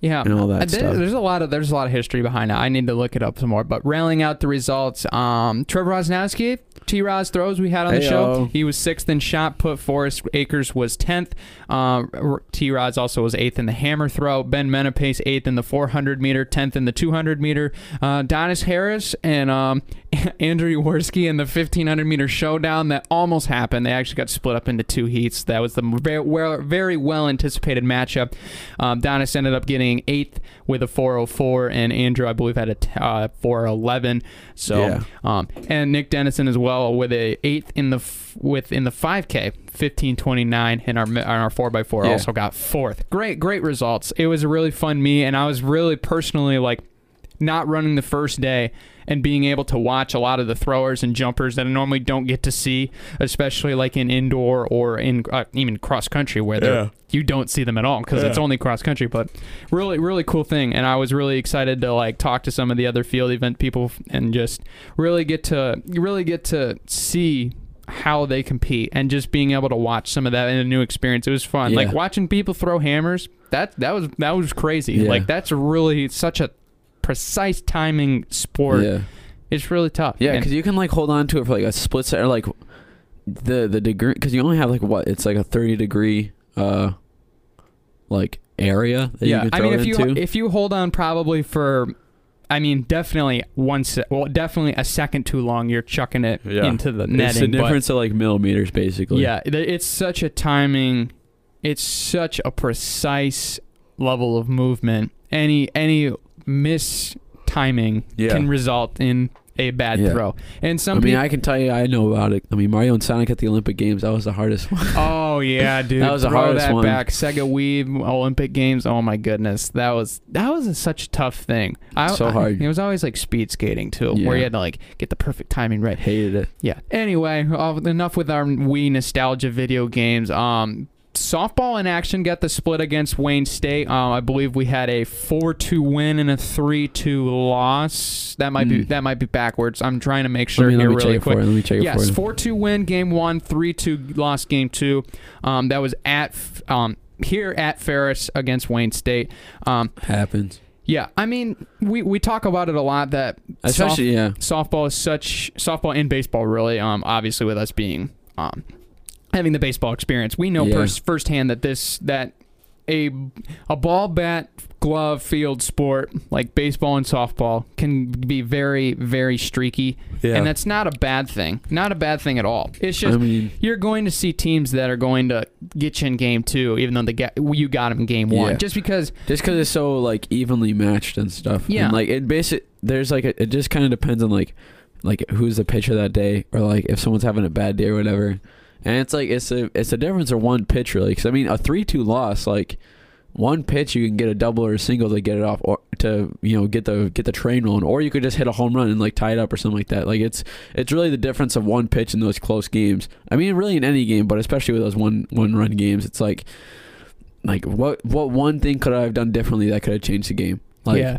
Yeah, and all that Uh, there- stuff. There's a lot of there's a lot of history behind it. I need to look it up some more. But railing out the results, um, Trevor Rosnowski, T. Roz throws we had on the show. He was sixth in shot put. Forrest Akers was tenth. Um, T. Roz also was eighth in the hammer throw. Ben Menapace eighth in the 400 meter, tenth in the 200 meter. Uh, Donis Harris and um, Andrew Jaworski in the 1500 meter showdown that almost happened. They actually got split up into two heats. That was the very well, very well anticipated matchup. Um, Donis ended up getting eighth with a 404, and Andrew, I believe, had a t- uh, 411. So, Yeah. um, and Nick Dennison as well with a eighth in the f- with in the 5K, 1529, and our and our 4x4 Yeah. also got fourth. Great, great results. It was a really fun meet, and I was really personally like not running the first day and being able to watch a lot of the throwers and jumpers that I normally don't get to see, especially like in indoor or in uh, even cross country where they're you don't see them at all because it's only cross country. But really, really cool thing, and I was really excited to like talk to some of the other field event people and just really get to really get to see how they compete and just being able to watch some of that in a new experience. It was fun. Yeah. Like watching people throw hammers. That that was that was crazy. Yeah. Like that's really such a precise timing sport. yeah. It's really tough. Yeah, because you can like hold on to it for like a split second, or like the the degree, because you only have like what it's like a thirty degree uh like area that yeah. you can I mean, it if you into. if you hold on probably for, I mean, definitely one se- well, definitely a second too long, you're chucking it Yeah. into the it's netting. the but- difference of like millimeters, basically. Yeah, it's such a timing. It's such a precise level of movement. Any any miss timing Yeah. can result in a bad Yeah. throw. And some I mean. I can tell you, I know about it. I mean, Mario and Sonic at the Olympic Games, that was the hardest one. Oh yeah, dude. That was the Throw hardest that one. back. Sega Wii Olympic Games. Oh my goodness, that was that was a, such a tough thing. I, So I- hard. it was always like speed skating too, Yeah. where you had to like get the perfect timing right. Hated it. Yeah. Anyway, uh, enough with our Wii nostalgia video games. Um, softball in action got the split against Wayne State. Um, I believe we had a four-two win and a three-two loss. That might be Mm. that might be backwards. I'm trying to make sure let me, let here me really check it quick. for. Let me check Yes, for you. four two win game one, three two loss game two. Um, that was at um here at Ferris against Wayne State. Um, Happens. yeah, I mean we we talk about it a lot that Especially, yeah. softball is such softball and baseball really. Um, obviously with us being um having the baseball experience, we know Yeah. pers- firsthand that this that a a ball bat glove field sport like baseball and softball can be very very streaky Yeah. and that's not a bad thing not a bad thing at all it's just I mean, you're going to see teams that are going to get you in game two even though they get you got them in game one just because just because it's so like evenly matched and stuff. Yeah. And, like it basically There's like a, it just kind of depends on like like who's the pitcher that day or like if someone's having a bad day or whatever. And it's like it's a it's a difference of one pitch really. Because I mean a three two loss like. One pitch you can get a double or a single to get it off, or to you know get the get the train rolling, or you could just hit a home run and like tie it up or something like that. Like it's it's really the difference of one pitch in those close games. I mean, really in any game, but especially with those one one run games, it's like like what what one thing could I have done differently that could have changed the game? Like yeah.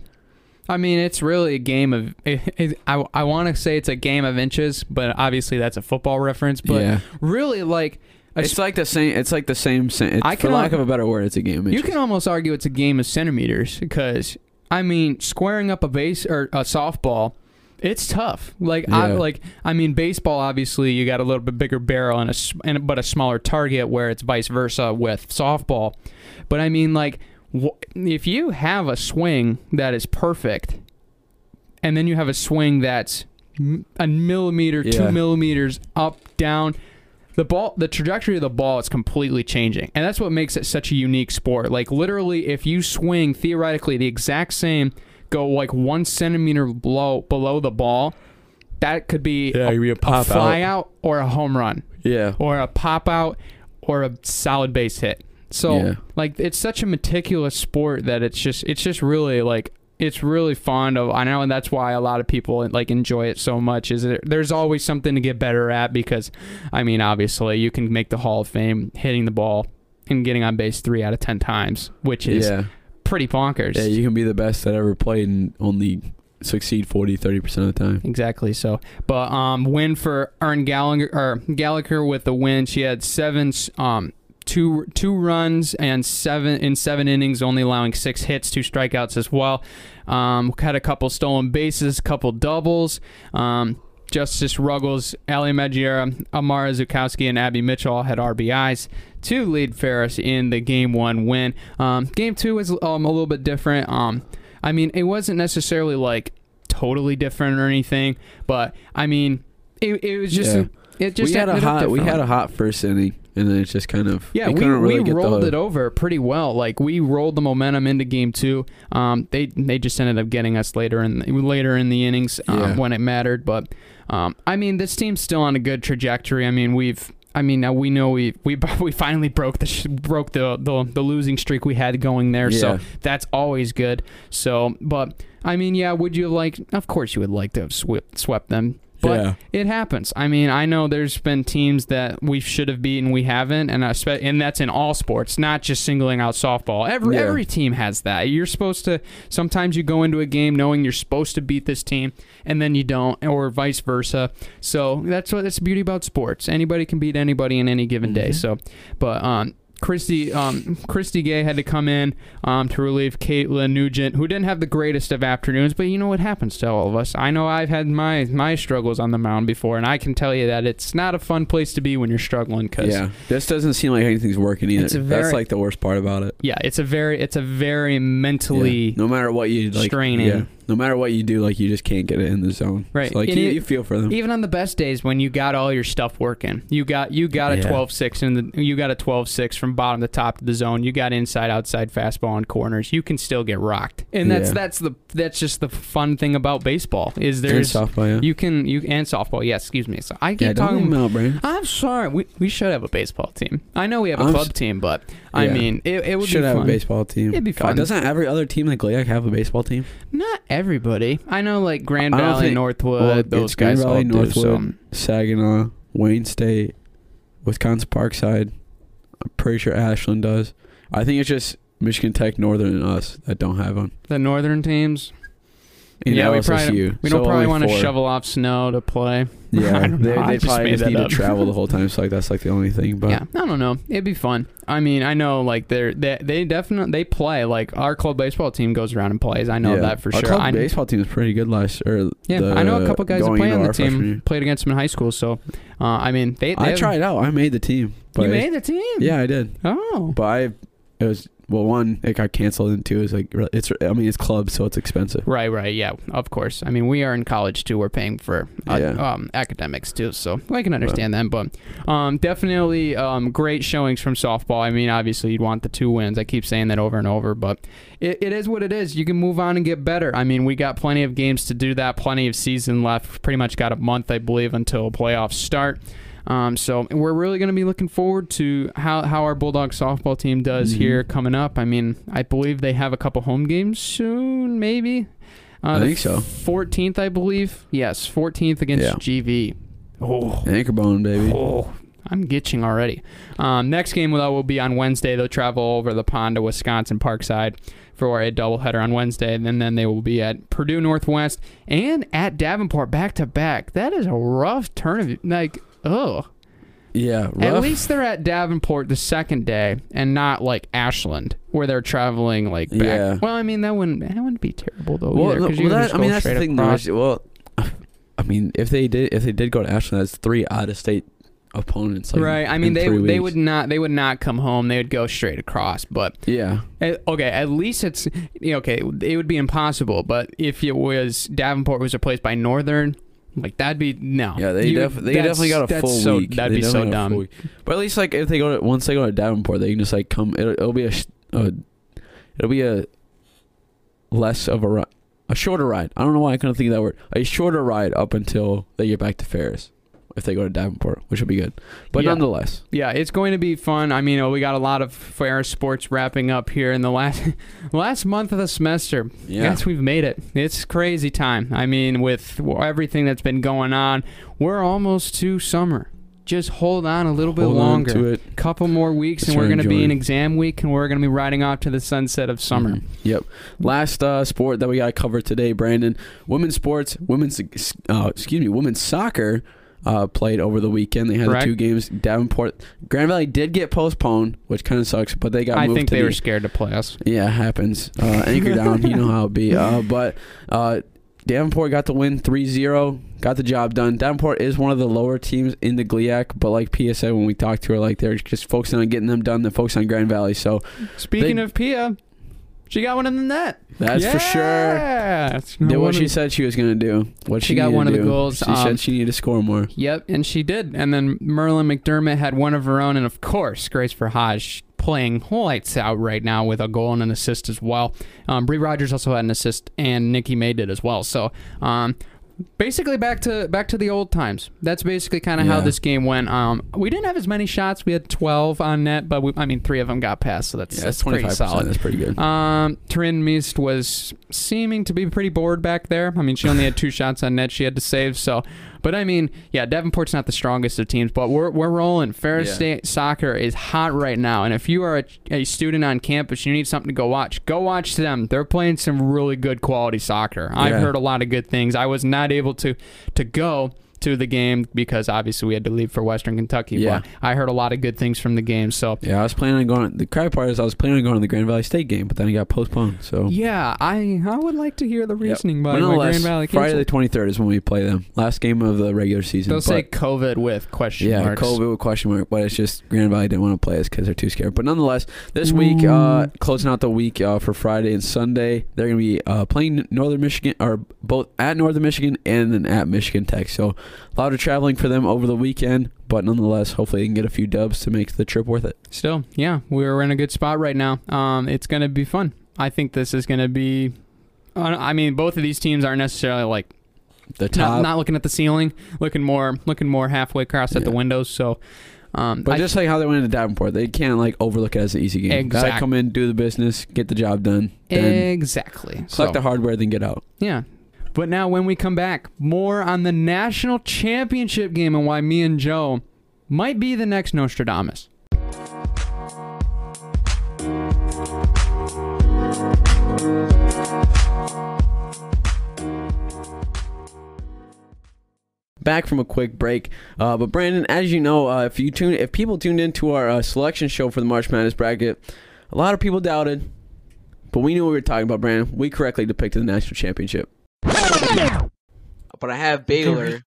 I mean, it's really a game of. It, it, I I want to say it's a game of inches, but obviously that's a football reference. But yeah, really, like, it's like the same. It's like the same. I for can- lack of a better word, it's a game. you can almost argue it's a game of centimeters because I mean, squaring up a base or a softball, it's tough. Like I like I mean, baseball obviously you got a little bit bigger barrel and a and but a smaller target where it's vice versa with softball. But I mean, like if you have a swing that is perfect, and then you have a swing that's a millimeter, Yeah. two millimeters up, down. the ball the trajectory of the ball is completely changing and that's what makes it such a unique sport like literally if you swing theoretically the exact same go like one centimeter below below the ball that could be Yeah, a, be a pop fly out. or a home run Yeah. or a pop out or a solid base hit so Yeah. like it's such a meticulous sport that it's just it's just really like it's really fond of I know and that's why a lot of people like enjoy it so much is there, there's always something to get better at because I mean obviously you can make the Hall of Fame hitting the ball and getting on base 3 out of 10 times which is Yeah. pretty bonkers. Yeah, you can be the best that ever played and only succeed 40, 30% of the time. Exactly. So, but um, win for Erin Gallagher or Gallagher with the win. She had seven um two two runs and seven in seven innings, only allowing six hits, two strikeouts as well. Um, had a couple stolen bases, couple doubles. Um, Justice Ruggles, Ali Magiera, Amara Zukowski, and Abby Mitchell all had RBIs to lead Ferris in the game one win. Um, game two was um, a little bit different. Um, I mean, it wasn't necessarily like totally different or anything, but I mean, it, it was just Yeah. it just we had a hot we had a hot first inning and then it's just kind of Yeah, we, really we rolled the, it over pretty well. Like we rolled the momentum into game two. Um, they they just ended up getting us later in later in the innings um, Yeah. when it mattered. But um, I mean, this team's still on a good trajectory. I mean, we've. I mean, now we know we we we finally broke the sh- broke the, the the losing streak we had going there. So that's always good. So, but I mean, yeah, would you like? Of course, you would like to have swept swept them. But Yeah. it happens. I mean, I know there's been teams that we should have beaten, we haven't, and I spe- and that's in all sports, not just singling out softball. Every Yeah. every team has that. You're supposed to. Sometimes you go into a game knowing you're supposed to beat this team, and then you don't, or vice versa. So that's what that's the beauty about sports. Anybody can beat anybody in any given day. Mhm. So, but um. Christy, um, Christy Gay had to come in um, to relieve Caitlin Nugent, who didn't have the greatest of afternoons. But you know what happens to all of us. I know I've had my my struggles on the mound before, and I can tell you that it's not a fun place to be when you're struggling. Cause Yeah, this doesn't seem like anything's working either. It's a very- That's like the worst part about it. yeah, it's a very it's a very mentally Yeah. No matter what you like, straining. Yeah, no matter what you do, like you just can't get it in the zone. Right. So, like you, you feel for them. even on the best days when you got all your stuff working you got you got a Yeah. 12-6 in the you got a 12-6 from bottom to top of the zone you got inside outside fastball and corners you can still get rocked and that's Yeah. that's the that's just the fun thing about baseball is And softball, yeah. you can you and softball yes excuse me so i keep yeah, talking them out, i'm sorry we, we should have a baseball team i know we have a I'm club s- team but i mean it, it would Should be have fun a baseball team. It'd be God, fun. doesn't every other team in like GLIAC have a baseball team? not everybody i know like grand I don't valley think- northwood well, those it's Grand guys Valley, all do, so- Northwood. Saginaw, Wayne State, Wisconsin Parkside. I'm pretty sure Ashland does. I think it's just Michigan Tech, Northern, and us that don't have them. the northern teams In yeah, we LSSU. probably we don't probably want to shovel off snow to play. Yeah, they, they just probably just need up. to travel the whole time. So like that's like the only thing. But yeah, I don't know. It'd be fun. I mean, I know like they're they they definitely they play like our club baseball team goes around and plays. I know yeah. that for Our sure. club I, baseball team is pretty good last year. yeah, the- I know a couple guys that play on the team played against them in high school. So, uh, I mean, they, they I have- tried out. I made the team. But You made the team. Yeah, I did. Oh, But I, it was well, one it got canceled, and two is like it's. I mean, it's club, so it's expensive. right, right. Yeah, of course. I mean, we are in college too. We're paying for uh, Yeah. um, academics too, so I can understand that. But um, definitely um, great showings from softball. I mean, obviously you'd want the two wins. I keep saying that over and over, but it, it is what it is. You can move on and get better. I mean, we got plenty of games to do that. Plenty of season left. Pretty much got a month, I believe, until playoffs start. Um, so we're really going to be looking forward to how, how our Bulldog softball team does Mhm. here coming up. I mean, I believe they have a couple home games soon, maybe. Uh, I think so. 14th, I believe. Yes, 14th against Yeah. GV. Oh, Anchor bone, baby. oh, I'm gitching already. Um, next game though will be on Wednesday. They'll travel over the pond to Wisconsin Parkside for a doubleheader on Wednesday, and then they will be at Purdue Northwest and at Davenport back to back. That is a rough turn of like. Oh, Yeah, rough. at least they're at Davenport the second day, and not like Ashland, where they're traveling like back. Yeah. Well, I mean that wouldn't that wouldn't be terrible though Well, either. well, that, just I mean that's the thing. though. Well, I mean, if they did, if they did go to Ashland, that's three out of state opponents. Like, right. I mean they they would not they would not come home. They would go straight across. But Yeah, okay, at least it's okay. It would be impossible. But if it was Davenport was replaced by Northern, Like that'd be no. Yeah, they You- def- they definitely got a full so, week. That'd They be so definitely got a full dumb. But at least like if they go to once they go to Davenport, they can just like come. It'll, it'll be a, sh- a it'll be a less of a ride, a shorter ride. I don't know why I couldn't think of that word. A shorter ride up until they get back to Ferris. If they go to Davenport, which would be good. But Yeah. nonetheless, Yeah, it's going to be fun. I mean, we got a lot of Ferris sports wrapping up here in the last last month of the semester. Yeah. Yes, we've made it. It's crazy time. I mean, with everything that's been going on, we're almost to summer. Just hold on a little bit hold on longer. to it. Couple more weeks, and we're going to be in exam week, and we're going to be riding off to the sunset of summer. Mhm. Yep. Last uh, sport that we got to cover today, Brandon. Women's sports, women's uh, excuse me, women's soccer uh, played over the weekend. They had Correct. the two games. Davenport, Grand Valley did get postponed, which kind of sucks, but they got I moved think to they the, were scared to play us. Yeah, it happens. Uh, anchor down, you know how it be. Uh, but uh, Davenport got the win 3-0, got the job done. Davenport is one of the lower teams in the GLIAC, but like Pia said when we talked to her, like they're just focusing on getting them done, they're focusing on Grand Valley. So Speaking They- of Pia, she got one in the net. that's for sure. Yeah. Did what she said she was going to do. What She she, got needed one to of the do. goals, She um, said she needed to score more. Yep, and she did. And then Merlin McDermott had one of her own, and of course, Grace for Hodge playing lights out right now with a goal and an assist as well. Um, Bree Rogers also had an assist, and Nikki May did as well. So, um, basically back to back to the old times. That's basically kind of how this game went. Um, we didn't have as many shots. We had 12 on net, but we, I mean, three of them got past, so that's, Yeah, that's that's pretty 25%. solid. That's pretty good. Um, Trin Meest was seeming to be pretty bored back there. I mean, she only had two shots on net she had to save. So, but I mean, yeah, Davenport's not the strongest of teams, but we're we're rolling. Ferris Yeah. State soccer is hot right now, and if you are a, a student on campus, you need something to go watch. Go watch them. They're playing some really good quality soccer. I've heard a lot of good things. I was not able to to go to the game because obviously we had to leave for Western Kentucky. Yeah. But I heard a lot of good things from the game. So Yeah, I was planning on going. The crappy part is I was planning on going to the Grand Valley State game, but then it got postponed. So yeah, I I would like to hear the reasoning by, by Grand Valley. Friday Council. the twenty third is when we play them. Last game of the regular season. They'll but- say COVID with question yeah, marks. COVID with question mark, but it's just Grand Valley didn't want to play us because they're too scared. But nonetheless, this week, uh, closing out the week uh, for Friday and Sunday, they're going to be uh, playing Northern Michigan, or both at Northern Michigan and then at Michigan Tech. So a lot of traveling for them over the weekend, but nonetheless, hopefully they can get a few dubs to make the trip worth it. Still, yeah, we're in a good spot right now. Um, it's gonna be fun. I think this is gonna be. uh, I mean, both of these teams aren't necessarily like The not, top, not looking at the ceiling, looking more looking more halfway across at the windows. So, um, but I- just like how they went into Davenport, they can't like overlook it as an easy game. Gotta come in, do the business, get the job done, exactly. So, collect the hardware, then get out. yeah. But now, when we come back, more on the national championship game and why me and Joe might be the next Nostradamus. back from a quick break. Uh, but Brandon, as you know, uh, if you tune, if people tuned into our uh, selection show for the March Madness bracket, a lot of people doubted, but we knew what we were talking about. Brandon, we correctly depicted the national championship. But I have Baylor.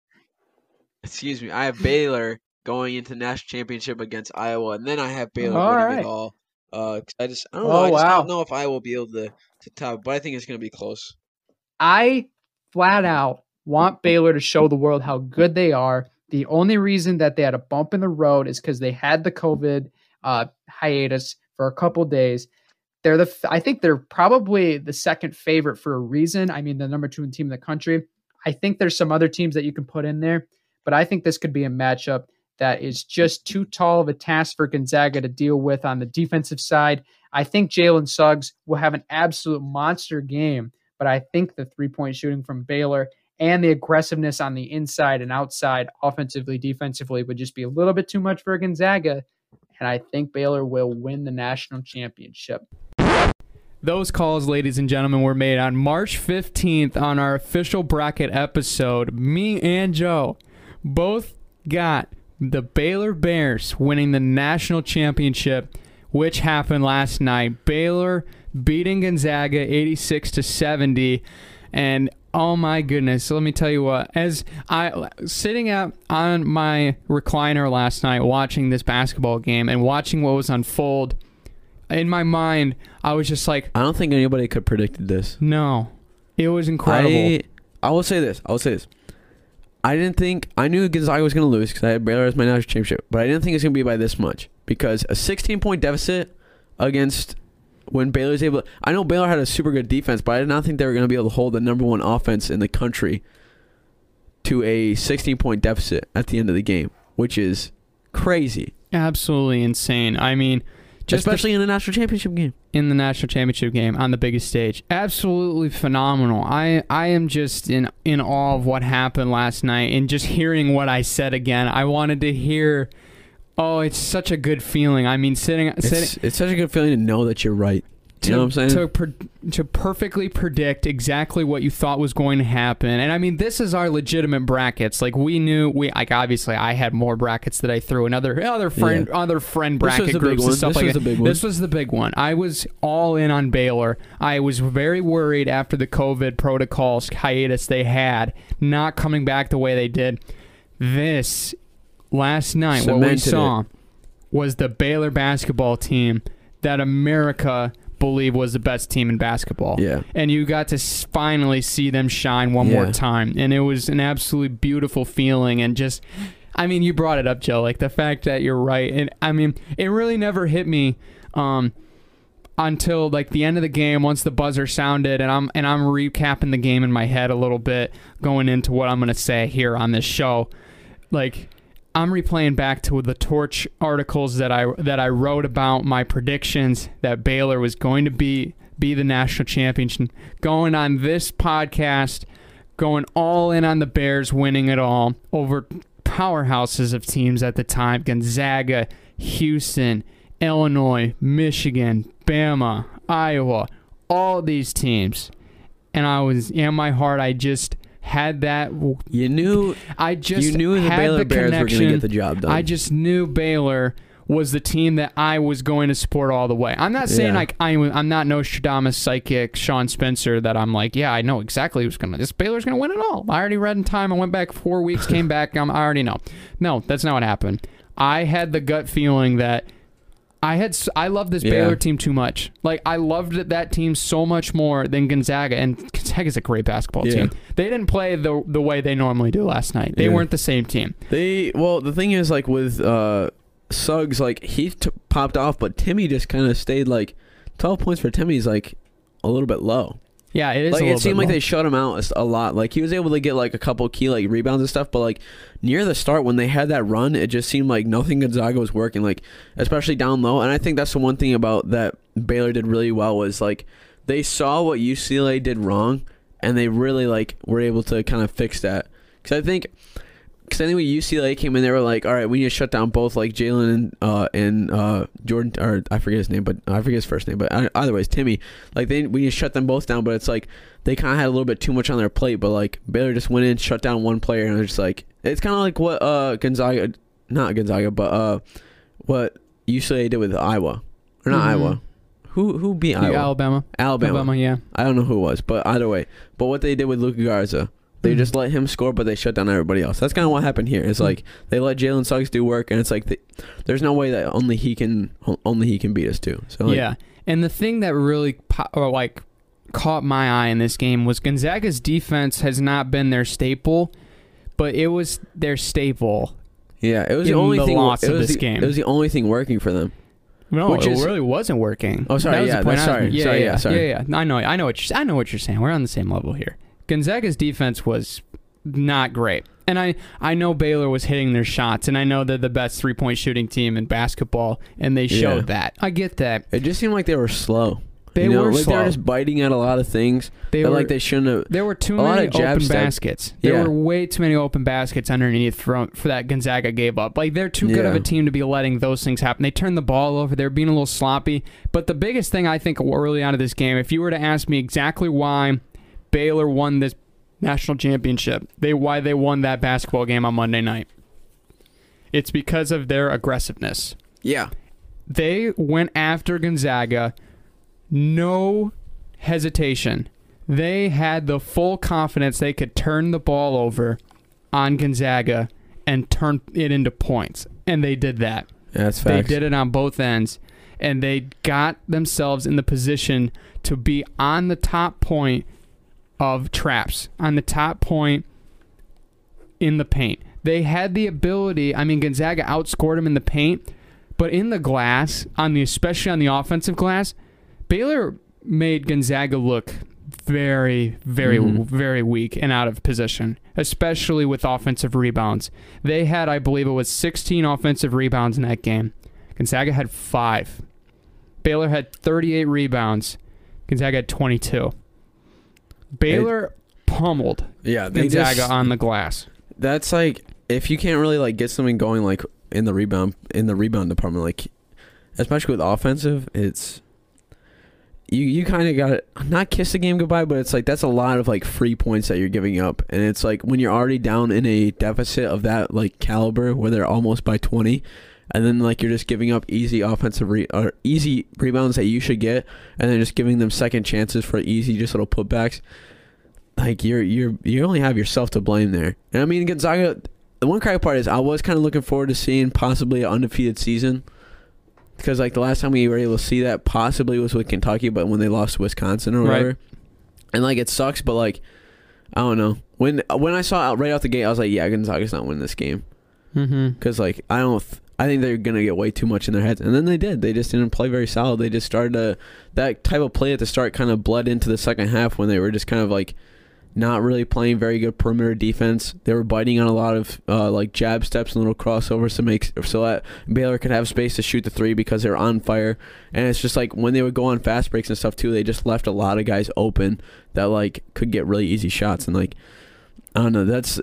excuse me, I have Baylor going into national championship against Iowa, and then I have Baylor All winning right. it all. Uh, I just I don't know. Oh, I just wow. don't know if Iowa will be able to to top, but I think it's gonna be close. I flat out want Baylor to show the world how good they are. The only reason that they had a bump in the road is because they had the COVID uh, hiatus for a couple days. They're the I think they're probably the second favorite for a reason. I mean, the number two team in the country. I think there's some other teams that you can put in there, but I think this could be a matchup that is just too tall of a task for Gonzaga to deal with on the defensive side. I think Jalen Suggs will have an absolute monster game, but I think the three point shooting from Baylor and the aggressiveness on the inside and outside, offensively, defensively, would just be a little bit too much for Gonzaga. And I think Baylor will win the national championship. Those calls, ladies and gentlemen, were made on March 15th on our official bracket episode. Me and Joe both got the Baylor Bears winning the national championship, which happened last night. Baylor beating Gonzaga 86 to 70. And oh my goodness, let me tell you what, as I sitting out on my recliner last night watching this basketball game and watching what was unfold, in my mind, I was just like, I don't think anybody could have predicted this. no. It was incredible. I I will say this. I will say this. I didn't think I knew Gonzaga was going to lose because I had Baylor as my national championship, but I didn't think it was going to be by this much because a 16 point deficit against when Baylor's able. I know Baylor had a super good defense, but I did not think they were going to be able to hold the number one offense in the country to a 16 point deficit at the end of the game, which is crazy, Absolutely insane. I mean, just the- especially in a national championship game. in the national championship game on the biggest stage. Absolutely phenomenal. I I am just in in awe of what happened last night and just hearing what I said again. I wanted to hear. Oh, it's such a good feeling. I mean, sitting sitting It's, it's such a good feeling to know that you're right. You know what I'm saying? To, pre- to perfectly predict exactly what you thought was going to happen. And I mean, this is our legitimate brackets. Like we knew we like obviously I had more brackets that I threw another other friend other friend bracket groups and stuff This like was that. the big one. This was the big one. I was all in on Baylor. I was very worried after the COVID protocols hiatus they had, not coming back the way they did. This last night, what we Cemented saw was the Baylor basketball team that America believed was the best team in basketball. Yeah. And you got to finally see them shine one more time. And it was an absolutely beautiful feeling. And just, I mean, you brought it up, Joe, like the fact that you're right. And I mean, it really never hit me. Um, until like the end of the game once the buzzer sounded and I'm and I'm recapping the game in my head a little bit going into what I'm going to say here on this show like I'm replaying back to the torch articles that I that I wrote about my predictions that Baylor was going to be be the national champion going on this podcast going all in on the Bears winning it all over powerhouses of teams at the time Gonzaga, Houston, Illinois, Michigan, Bama, Iowa, all these teams. And I was in my heart I just had that You knew I just you knew the Baylor the Bears were going to get the job done. I just knew Baylor was the team that I was going to support all the way. I'm not saying Yeah. like I'm I'm not Nostradamus psychic Sean Spencer that I'm like, yeah, I know exactly who's going to. This Baylor's going to win it all. I already read in time. I went back four weeks, came back. I'm, I already know. No, that's not what happened. I had the gut feeling that I had I loved this Yeah. Baylor team too much. Like I loved it- that team so much more than Gonzaga, and Gonzaga is a great basketball Yeah. team. They didn't play the the way they normally do last night. They Yeah. weren't the same team. They well, the thing is like with uh Suggs, like he t- popped off, but Timme just kind of stayed like twelve points for Timme's like a little bit low. Yeah, it is. like it seemed like they shut him out a- a lot. Like he was able to get like a couple key like rebounds and stuff, but like near the start when they had that run, it just seemed like nothing Gonzaga was working. Like especially down low, and I think that's the one thing about that Baylor did really well was like they saw what UCLA did wrong, and they really like were able to kind of fix that. Because I think. Because I think when UCLA came in, they were like, "All right, we need to shut down both like Jalen and uh, and uh, Jordan, or I forget his name, but I forget his first name, but either way, it's Timme. Like they, we need to shut them both down, but it's like they kind of had a little bit too much on their plate. But like Baylor just went in, shut down one player, and was just like it's kind of like what uh Gonzaga, not Gonzaga, but uh what UCLA did with Iowa, or not Mhm. Iowa. Who who beat Iowa? Alabama. Alabama. Alabama, yeah. I don't know who it was, but either way. But what they did with Luka Garza, they just let him score, but they shut down everybody else. That's kind of what happened here. It's Mhm. like they let Jalen Suggs do work, and it's like they, there's no way that only he can only he can beat us too. So like, yeah, and the thing that really po- or like caught my eye in this game was Gonzaga's defense has not been their staple, but it was their staple. yeah, it was the only the thing. loss it of was this the, game. It was the only thing working for them. No, Which it is- really wasn't working. Oh, sorry, That was yeah, the point that's- I was- sorry, yeah, sorry, yeah, yeah, sorry. yeah, yeah. I know, I know what you're, I know what you're saying. We're on the same level here. Gonzaga's defense was not great, and I, I know Baylor was hitting their shots, and I know they're the best three point shooting team in basketball, and they showed Yeah. that. I get that. It just seemed like they were slow. They you know? were like they were just biting at a lot of things. They were like they shouldn't have. There were too many open baskets. There Yeah. were way too many open baskets underneath for, for that Gonzaga gave up. Like they're too good of a team to be letting those things happen. They turned the ball over. They're being a little sloppy. But the biggest thing I think early on of this game, if you were to ask me exactly why Baylor won this national championship, they why they won that basketball game on Monday night, it's because of their aggressiveness Yeah, they went after Gonzaga, no hesitation. They had the full confidence they could turn the ball over on Gonzaga and turn it into points. And they did that. that's They did it on both ends. And they got themselves in the position to be on the top point of traps, on the top point in the paint. They had the ability. I mean, Gonzaga outscored them in the paint, but in the glass, on the especially on the offensive glass, Baylor made Gonzaga look very, very, Mhm. very weak and out of position, especially with offensive rebounds. They had, I believe, it was 16 offensive rebounds in that game. Gonzaga had five. Baylor had 38 rebounds. Gonzaga had 22. Baylor pummeled Yeah, they Gonzaga just, on the glass. that's like if you can't really like get something going like in the rebound in the rebound department, like especially with offensive, it's you you kind of got to not kiss the game goodbye, but it's like that's a lot of like free points that you're giving up, and it's like when you're already down in a deficit of that like caliber where they're almost by 20. And then like you're just giving up easy offensive re- or easy rebounds that you should get, and then just giving them second chances for easy just little putbacks like you're you're you only have yourself to blame there. And I mean Gonzaga. The one crack part is I was kind of looking forward to seeing possibly an undefeated season because like the last time we were able to see that possibly was with Kentucky, but when they lost to Wisconsin or Right. whatever. And like it sucks, but like I don't know when when I saw it right out the gate, I was like, yeah, Gonzaga's not winning this game Mm-hmm. because like I don't. Th- I think they're gonna get way too much in their heads, and then they did. They just didn't play very solid. They just started to that type of play at the start kind of bled into the second half when they were just kind of like not really playing very good perimeter defense. They were biting on a lot of uh, like jab steps and little crossovers to make so that Baylor could have space to shoot the three because they're on fire. And it's just like when they would go on fast breaks and stuff too, they just left a lot of guys open that like could get really easy shots and like I don't know. That's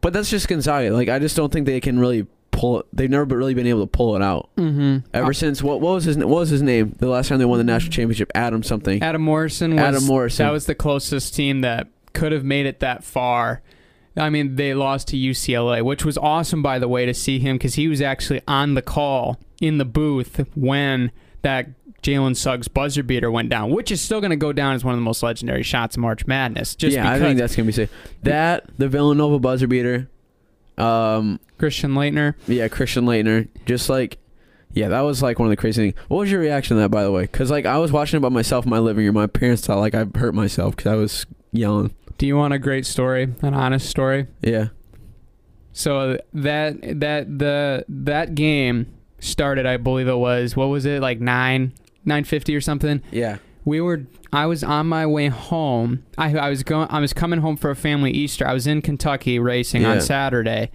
but that's just Gonzaga. Like I just don't think they can really pull. it. They've never really been able to pull it out Mm-hmm. ever since. What, what was his What was his name? The last time they won the national championship, Adam something. Adam Morrison was Adam Morrison. that was the closest team that could have made it that far. I mean, they lost to UCLA, which was awesome, by the way, to see him because he was actually on the call in the booth when that Jalen Suggs buzzer beater went down, which is still going to go down as one of the most legendary shots in March Madness. Just yeah, I think that's gonna be safe. That the Villanova buzzer beater. Um, Christian Laettner. yeah, Christian Laettner. Just like, yeah, that was like one of the crazy things. What was your reaction to that, by the way? Because like I was watching it by myself in my living room. My parents thought like I hurt myself because I was yelling. Do you want a great story, an honest story? Yeah. So that that the that game started, I believe it was what was it like nine nine fifty or something. Yeah. We were I was on my way home. I I was going I was coming home for a family Easter. I was in Kentucky racing Yeah. on Saturday.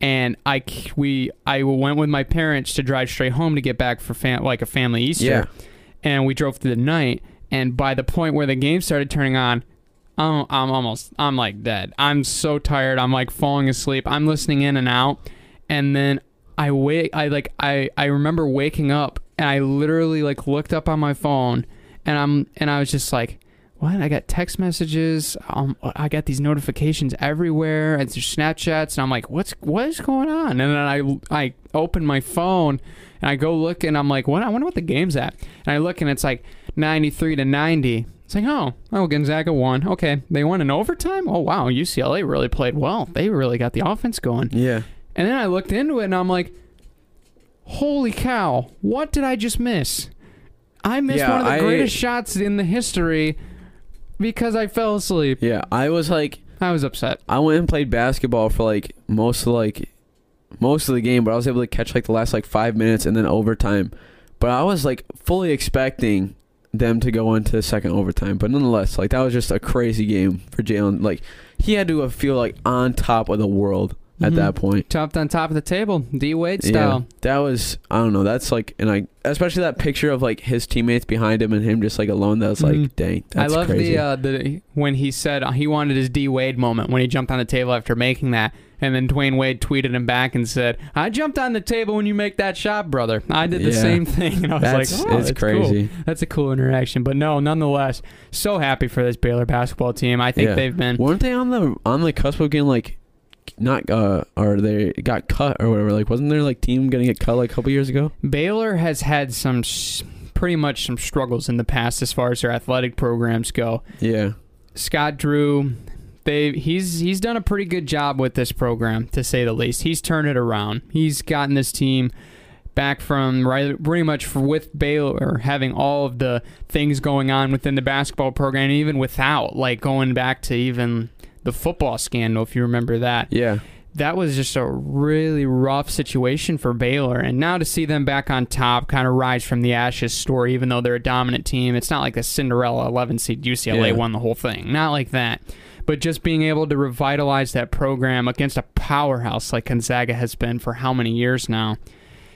And I we I went with my parents to drive straight home to get back for fam- like a family Easter. Yeah. And we drove through the night and by the point where the game started turning on, I'm, I'm almost I'm like dead. I'm so tired. I'm like falling asleep. I'm listening in and out, and then I wake. I like I I remember waking up and I literally like looked up on my phone, and I'm and I was just like, what? I got text messages. Um, I got these notifications everywhere. And there's Snapchats, and I'm like, what's what is going on? And then I I open my phone and I go look, and I'm like, what? I wonder what the game's at. And I look, and it's like 93 to 90. It's like, oh, oh, Gonzaga won. Okay, they won in overtime. Oh wow, UCLA really played well. They really got the offense going. Yeah. And then I looked into it, and I'm like, holy cow, what did I just miss? I missed Yeah, one of the I- greatest shots in the history because I fell asleep. Yeah. I was like. I was upset. I went and played basketball for like most of like most of the game, but I was able to catch like the last like five minutes and then overtime. But I was like fully expecting them to go into the second overtime. But nonetheless, like that was just a crazy game for Jalen. Like he had to feel like on top of the world at Mhm. that point. Jumped on top of the table, D Wade style. Yeah, that was I don't know. That's like and I especially that picture of like his teammates behind him and him just like alone. That was like Mhm. dang. That's I love crazy. the uh, the when he said he wanted his D Wade moment when he jumped on the table after making that, and then Dwyane Wade tweeted him back and said, "I jumped on the table when you make that shot, brother. I did the Yeah. same thing." And I was that's like, "Oh, it's that's cool. crazy. That's a cool interaction." But no, nonetheless, so happy for this Baylor basketball team. I think Yeah. they've been Weren't they on the on the cusp of getting like not uh or they got cut or whatever? Like wasn't there like team gonna get cut like a couple years ago? Baylor has had some s- pretty much some struggles in the past as far as their athletic programs go. Yeah. Scott Drew, they he's he's done a pretty good job with this program to say the least. He's turned it around. He's gotten this team back from right pretty much for, with Baylor having all of the things going on within the basketball program, even without like going back to even the football scandal, if you remember that. Yeah. That was just a really rough situation for Baylor. And now to see them back on top, kind of rise from the ashes story, even though they're a dominant team, it's not like the Cinderella 11 seed UCLA Yeah. won the whole thing. Not like that. But just being able to revitalize that program against a powerhouse like Gonzaga has been for how many years now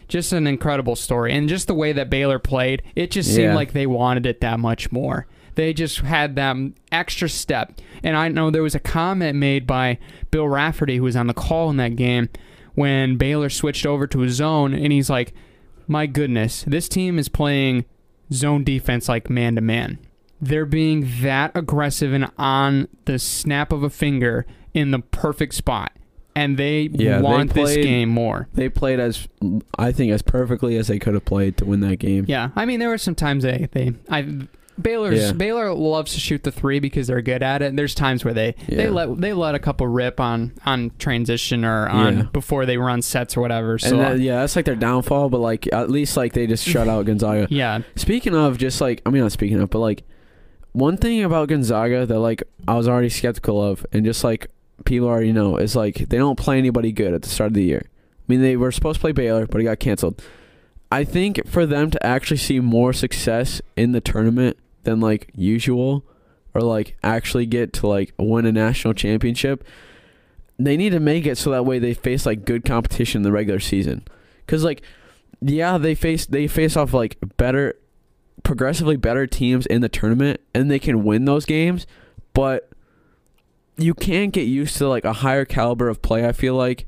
just an incredible story. And just the way that Baylor played, it just seemed Yeah. like they wanted it that much more. They just had that extra step. And I know there was a comment made by Bill Raftery, who was on the call in that game, when Baylor switched over to a zone. And he's like, my goodness, this team is playing zone defense like man to man. They're being that aggressive and on the snap of a finger in the perfect spot. And they Yeah, they want this game more. They played as I think as perfectly as they could have played to win that game. Yeah, I mean there were some times they they I Baylor's Yeah. Baylor loves to shoot the three because they're good at it. And there's times where they they let they let a couple rip on on transition or on Yeah. before they run sets or whatever. So that, yeah, that's like their downfall. But like at least like they just shut out Gonzaga. yeah, Speaking of, just like I mean, not speaking of, but like one thing about Gonzaga that like I was already skeptical of, and just like people already know, is like they don't play anybody good at the start of the year. I mean, they were supposed to play Baylor, but it got canceled. I think for them to actually see more success in the tournament than like usual, or like actually get to like win a national championship, they need to make it so that way they face like good competition in the regular season. Cause like, yeah, they face they face off like better, progressively better teams in the tournament, and they can win those games, but you can't get used to like a higher caliber of play. I feel like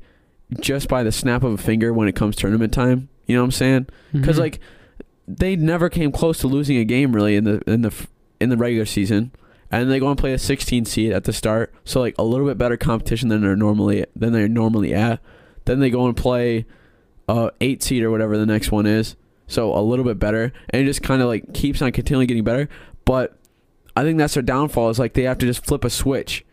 just by the snap of a finger when it comes tournament time. You know what I'm saying? because Mhm. like they never came close to losing a game really in the in the in the regular season, and they go and play a 16 seed at the start, so like a little bit better competition than they're normally than they're normally at. Then they go and play uh eight seed or whatever the next one is, so a little bit better, and it just kind of like keeps on continually getting better. But I think that's their downfall is like they have to just flip a switch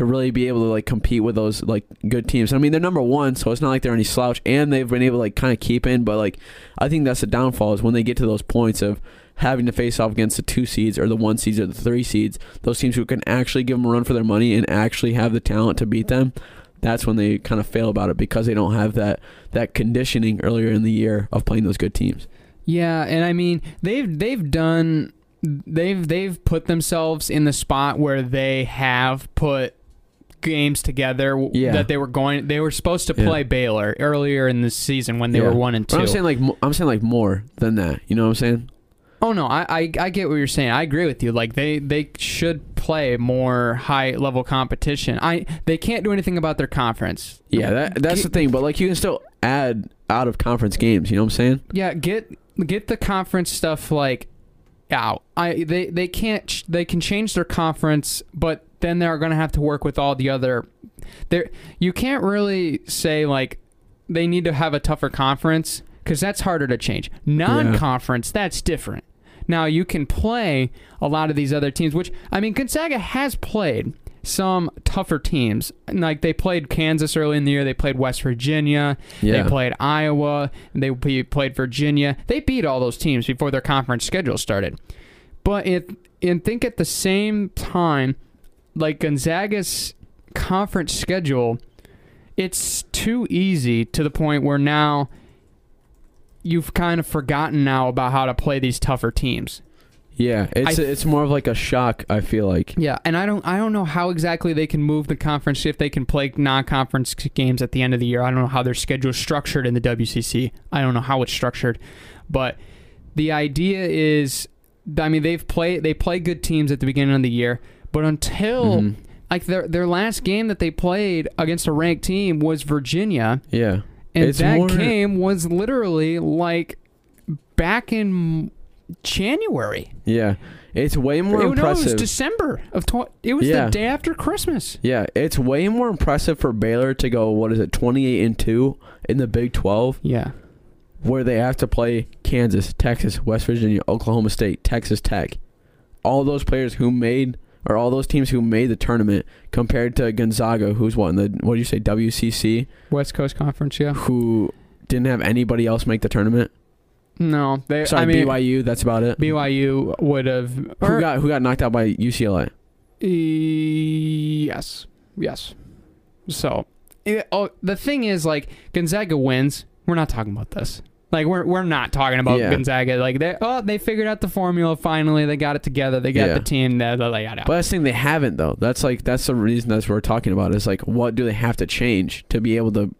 to really be able to like compete with those like good teams. I mean, they're number one, so it's not like they're any slouch, and they've been able to like kind of keep in. But like, I think that's the downfall is when they get to those points of having to face off against the two seeds or the one seeds or the three seeds, those teams who can actually give them a run for their money and actually have the talent to beat them. That's when they kind of fail about it because they don't have that that conditioning earlier in the year of playing those good teams. Yeah, and I mean they've they've done they've they've put themselves in the spot where they have put games together Yeah. that they were going they were supposed to Yeah. play Baylor earlier in the season when they Yeah. were 1 and 2. But I'm saying like I'm saying like more than that. You know what I'm saying? Oh no, I, I I get what you're saying. I agree with you. Like they they should play more high level competition. I they can't do anything about their conference. Yeah, that that's the thing. But like you can still add out of conference games. You know what I'm saying? Yeah, get get the conference stuff like out. I they they can't they can change their conference, but then they're going to have to work with all the other there you can't really say like they need to have a tougher conference cuz that's harder to change. Non-conference that's different. Now you can play a lot of these other teams which I mean Gonzaga has played some tougher teams. Like they played Kansas early in the year, they played West Virginia, Yeah. they played Iowa, they played Virginia. They beat all those teams before their conference schedule started. But it and think at the same time, like Gonzaga's conference schedule, it's too easy to the point where now you've kind of forgotten now about how to play these tougher teams. Yeah, it's I- it's more of like a shock. I feel like. Yeah, and I don't I don't know how exactly they can move the conference if they can play non-conference games at the end of the year. I don't know how their schedule is structured in the WCC. I don't know how it's structured, but the idea is, I mean, they've played they play good teams at the beginning of the year, but until Mhm. like their their last game that they played against a ranked team was Virginia, Yeah. and It's that more- game was literally like back in January. Yeah. It's way more It- no, it was. December of tw- it was Yeah. the day after Christmas. yeah, it's way more impressive for Baylor to go what is it, 28 and 2 in the Big 12 Yeah. where they have to play Kansas, Texas, West Virginia, Oklahoma State, Texas Tech. All those players who made or all those teams who made the tournament compared to Gonzaga who's what in the what do you say WCC West Coast Conference, yeah. who didn't have anybody else make the tournament. No, they. Sorry, I mean, BYU, that's about it. BYU would have. who got who got knocked out by UCLA? Yes. Yes. So, it, oh, the thing is, like Gonzaga wins. We're not talking about this. Like we're we're not talking about Yeah. Gonzaga. Like they oh they figured out the formula finally. They got it together. They got Yeah. the team. They got out. But that's the thing they haven't though. That's like that's the reason that's what we're talking about. Is like what do they have to change to be able to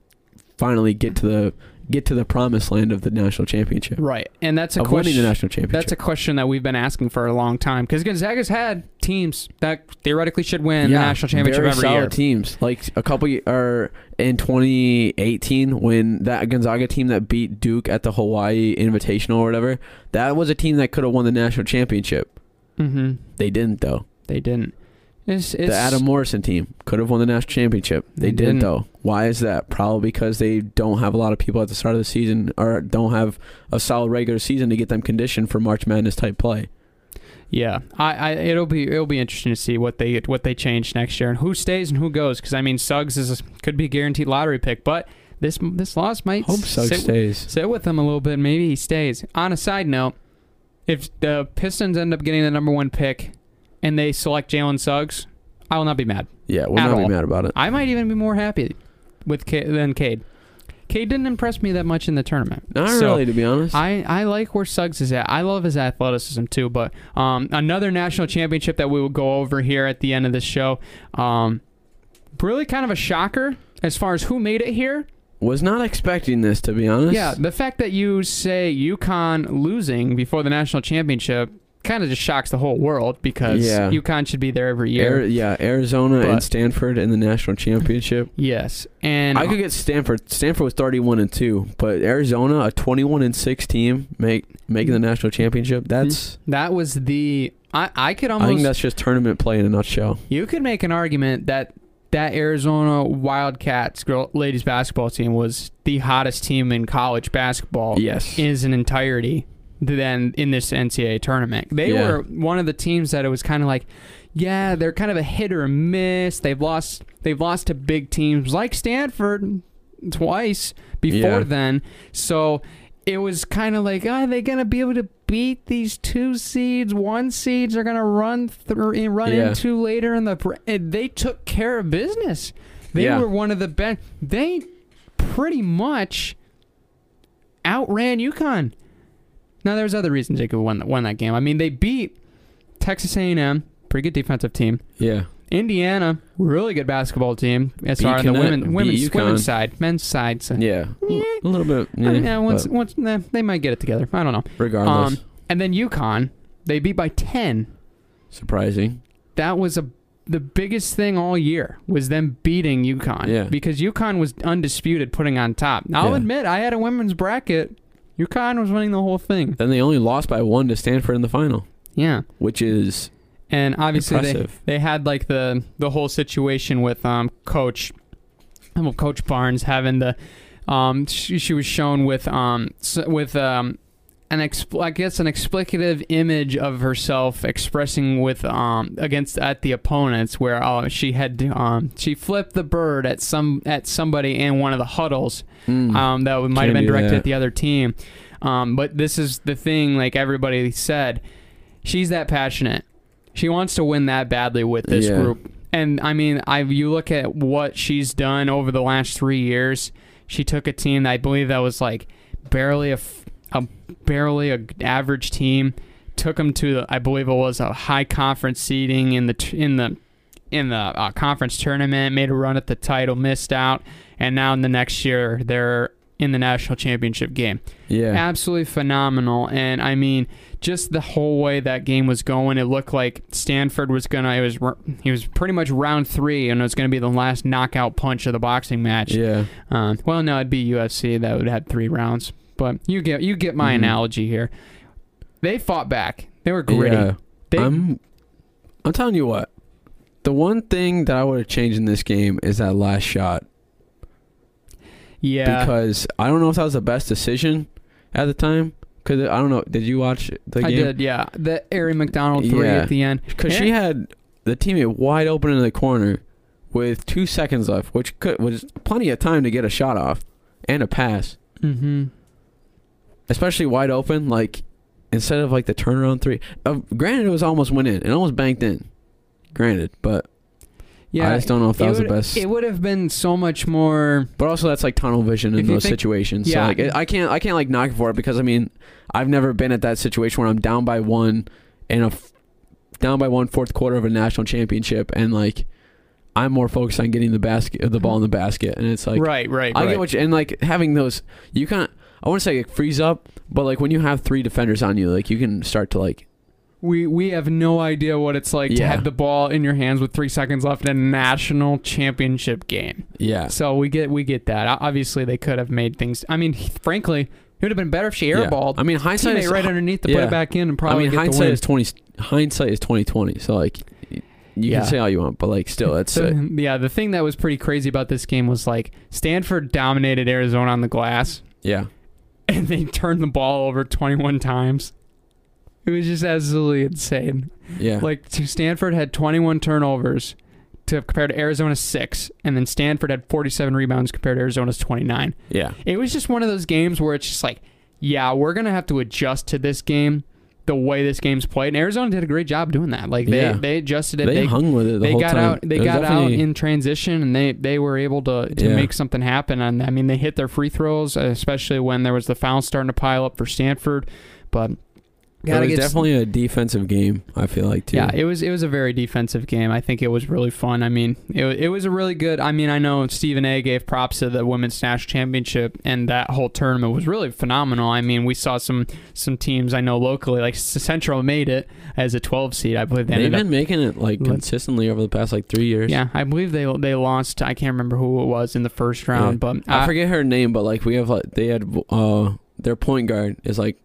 finally get to the get to the promised land of the national championship right, and that's a of winning the question. national championship. That's a question that we've been asking for a long time because Gonzaga's had teams that theoretically should win the national championship very every solid year. teams. Like a couple or in 2018 when that Gonzaga team that beat Duke at the Hawaii Invitational or whatever, that was a team that could have won the national championship. Mm-hmm. They didn't though. They didn't. It's, it's the Adam Morrison team could have won the national championship. They, They didn't, didn't. though. Why is that? Probably because they don't have a lot of people at the start of the season or don't have a solid regular season to get them conditioned for March Madness type play. Yeah, I, I it'll be it'll be interesting to see what they what they change next year and who stays and who goes because I mean Suggs is a, could be a guaranteed lottery pick, but this this loss might Hope Suggs sit, stays. sit with him a little bit. Maybe he stays. On a side note, if the Pistons end up getting the number one pick and they select Jalen Suggs, I will not be mad. Yeah, we'll not all. be mad about it. I might even be more happy with K- than Cade. Cade didn't impress me that much in the tournament. Not So, really, to be honest. I, I like where Suggs is at. I love his athleticism too. But um, another national championship that we will go over here at the end of this show. Um, really kind of a shocker as far as who made it here. was not expecting this, to be honest. Yeah, the fact that you say UConn losing before the national championship kind of just shocks the whole world because Yeah. UConn should be there every year. Ari- yeah, Arizona But- and Stanford in the national championship. yes, and I could get Stanford. Stanford was thirty-one and two, but Arizona, a twenty-one and six team, make making the national championship. Mm-hmm. That's that was the I, I could I almost think that's just tournament play in a nutshell. You could make an argument that that Arizona Wildcats girl, ladies basketball team was the hottest team in college basketball Yes. in its entirety than in this NCAA tournament. They Yeah. were one of the teams that it was kind of like, yeah, they're kind of a hit or miss. They've lost they've lost to big teams like Stanford twice before Yeah. then. So it was kind of like, are they going to be able to beat these two seeds? One seeds are going to run through, run Yeah. into later in the. and eh, They took care of business. They Yeah. were one of the best. They pretty much outran UConn. Now there's other reasons they could win won that game. I mean, they beat Texas A&M, pretty good defensive team. Yeah. Indiana, really good basketball team as far as the women women's, women's side, men's side. So. Yeah. A little bit. I mean, Yeah. yeah, once, but once nah, they might get it together. I don't know. regardless, Um, and then UConn, they beat by ten. surprising. That was a the biggest thing all year was them beating UConn. Yeah. Because UConn was undisputed putting on top. Now, I'll Yeah. admit I had a women's bracket. UConn was winning the whole thing. Then they only lost by one to Stanford in the final, Yeah. which is And obviously they, they had like the the whole situation with um coach well, coach Barnes having the um she, she was shown with um with um an expl- I guess an explicative image of herself expressing with um against at the opponents where uh, she had um she flipped the bird at some at somebody in one of the huddles Mm. um, that might have been directed at the other team. Um, but this is the thing, like everybody said, she's that passionate. She wants to win that badly with this Yeah. group. And I mean, I you look at what she's done over the last three years. She took a team that I believe that was like barely a, f- a barely a average team, took them to the, I believe it was a high conference seeding in the in the in the uh, conference tournament, made a run at the title, missed out, and now in the next year they're in the national championship game. yeah. Absolutely phenomenal. And I mean, just the whole way that game was going, it looked like Stanford was gonna. It was he was pretty much round three, and it was gonna be the last knockout punch of the boxing match. Yeah. Um, well, no, it'd be UFC that would have three rounds, but you get you get my Mhm. analogy here. They fought back. They were gritty. Yeah. They, I'm I'm telling you what. The one thing that I would have changed in this game is that last shot yeah. because I don't know if that was the best decision at the time. Cause I don't know. Did you watch the I game? did, yeah. The Aari McDonald three Yeah. at the end. Because she had the teammate wide open in the corner with two seconds left, which could was plenty of time to get a shot off and a pass, Mm-hmm. Especially wide open. Like instead of like the turnaround three. Uh, granted, it was almost went in. It almost banked in. Granted, but Yeah, I just don't know if that was the best. It would have been so much more. But also, that's like tunnel vision in those think- situations. Yeah. So like, it- I can't, I can't like knock it for it because I mean, I've never been at that situation where I'm down by one in a f- down by one fourth quarter of a national championship, and like, I'm more focused on getting the basket, the ball in the basket, and it's like, right, right, I right. get what you and like having those, you can't. I want to say like freeze up, but like when you have three defenders on you, like you can start to like, we we have no idea what it's like to Yeah. have the ball in your hands with three seconds left in a national championship game. yeah, So we get we get that. O- Obviously, they could have made things. I mean, frankly, it would have been better if she Yeah. airballed. I mean, hindsight teammate is right underneath to put yeah. it back in and probably I mean, get the hindsight win. is twenty. Hindsight is twenty twenty. So like, y- you Yeah. can say all you want, but like, still, it's So, yeah, the thing that was pretty crazy about this game was like Stanford dominated Arizona on the glass, yeah, and they turned the ball over 21 times. It was just absolutely insane. yeah. Like Stanford had 21 turnovers to compared to Arizona's six, and then Stanford had 47 rebounds compared to Arizona's 29. yeah. It was just one of those games where it's just like, yeah, we're gonna have to adjust to this game, the way this game's played. And Arizona did a great job doing that. Like they Yeah. they adjusted it. They, hung with it the they got time. out. They got out in transition, and they they were able to to Yeah. make something happen. And I mean, they hit their free throws, especially when there was the foul starting to pile up for Stanford. But It was definitely a defensive game. I feel like too. yeah, it was it was a very defensive game. I think it was really fun. I mean, it, it was a really good. I mean, I know Stephen A. gave props to the women's national championship, and that whole tournament was really phenomenal. I mean, we saw some some teams I know locally, like Central, made it as a 12 seed. I believe they They've ended been making it like consistently over the past like three years. Yeah, I believe they they lost. I can't remember who it was in the first round, Yeah. but I forget her name, but like we have like they had uh their point guard is like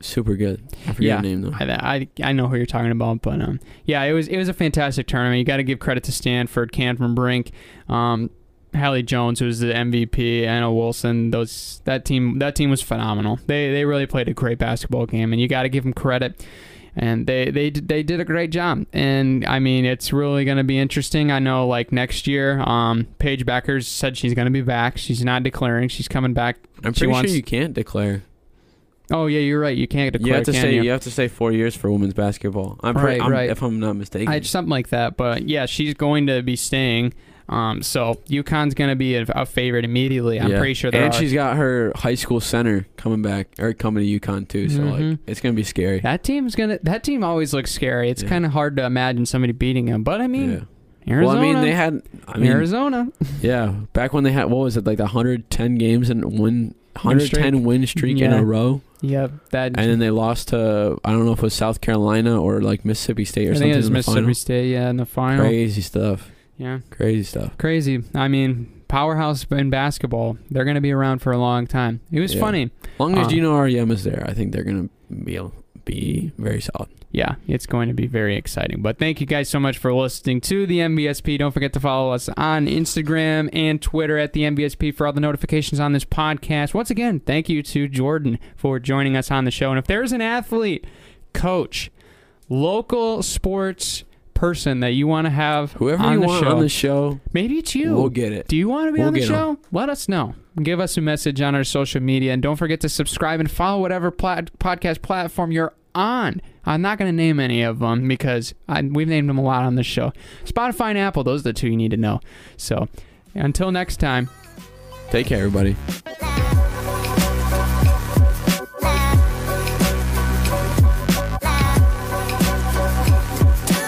super good. I forget Yeah. name though. I, I I know who you're talking about, but um, yeah, it was it was a fantastic tournament. You got to give credit to Stanford, Cameron Brink, um, Haley Jones, who was the MVP, Anna Wilson. Those that team that team was phenomenal. They they really played a great basketball game, and you got to give them credit. And they they did- they did a great job. And I mean, it's really going to be interesting. I know, like next year, um, Paige Bueckers said she's going to be back. She's not declaring. She's coming back. I'm she pretty wants- sure you can't declare. Oh yeah, you're right. You can't declare. you have to can stay. you? You? have to stay four years for women's basketball. I'm pretty, Right, I'm, right. If I'm not mistaken. I, something like that. But yeah, she's going to be staying. Um, so UConn's going to be a, a favorite immediately. I'm Yeah. pretty sure. And are- she's got her high school center coming back or coming to UConn too. So Mhm. like it's gonna be scary. that team's gonna. That team always looks scary. It's Yeah. kind of hard to imagine somebody beating them. But I mean, yeah. Arizona. Well, I mean they had. I mean, Arizona. yeah. Back when they had what was it like the 110 games and win 110 win streak in Yeah. a row, Yep. That. and then they lost to I don't know if it was South Carolina or like Mississippi State or I something think it was Mississippi final. State. Yeah, in the final. Crazy stuff. Yeah. Crazy stuff. Crazy. I mean, powerhouse in basketball. They're going to be around for a long time. It was Yeah. funny. As long as Uh, Gino is there, I think they're gonna be be very solid. Yeah, it's going to be very exciting. But thank you guys so much for listening to the MBSP. Don't forget to follow us on Instagram and Twitter at the MBSP for all the notifications on this podcast. Once again, thank you to Jordan for joining us on the show. And if there's an athlete, coach, local sports person that you want to have Whoever on you the want show, on the show, maybe it's you. we'll get it. Do you want to be We'll on the show? Let us know. Give us a message on our social media. And don't forget to subscribe and follow whatever plat- podcast platform you're on. I'm not going to name any of them because I, we've named them a lot on this show. Spotify and Apple, those are the two you need to know. So until next time. Take care, everybody.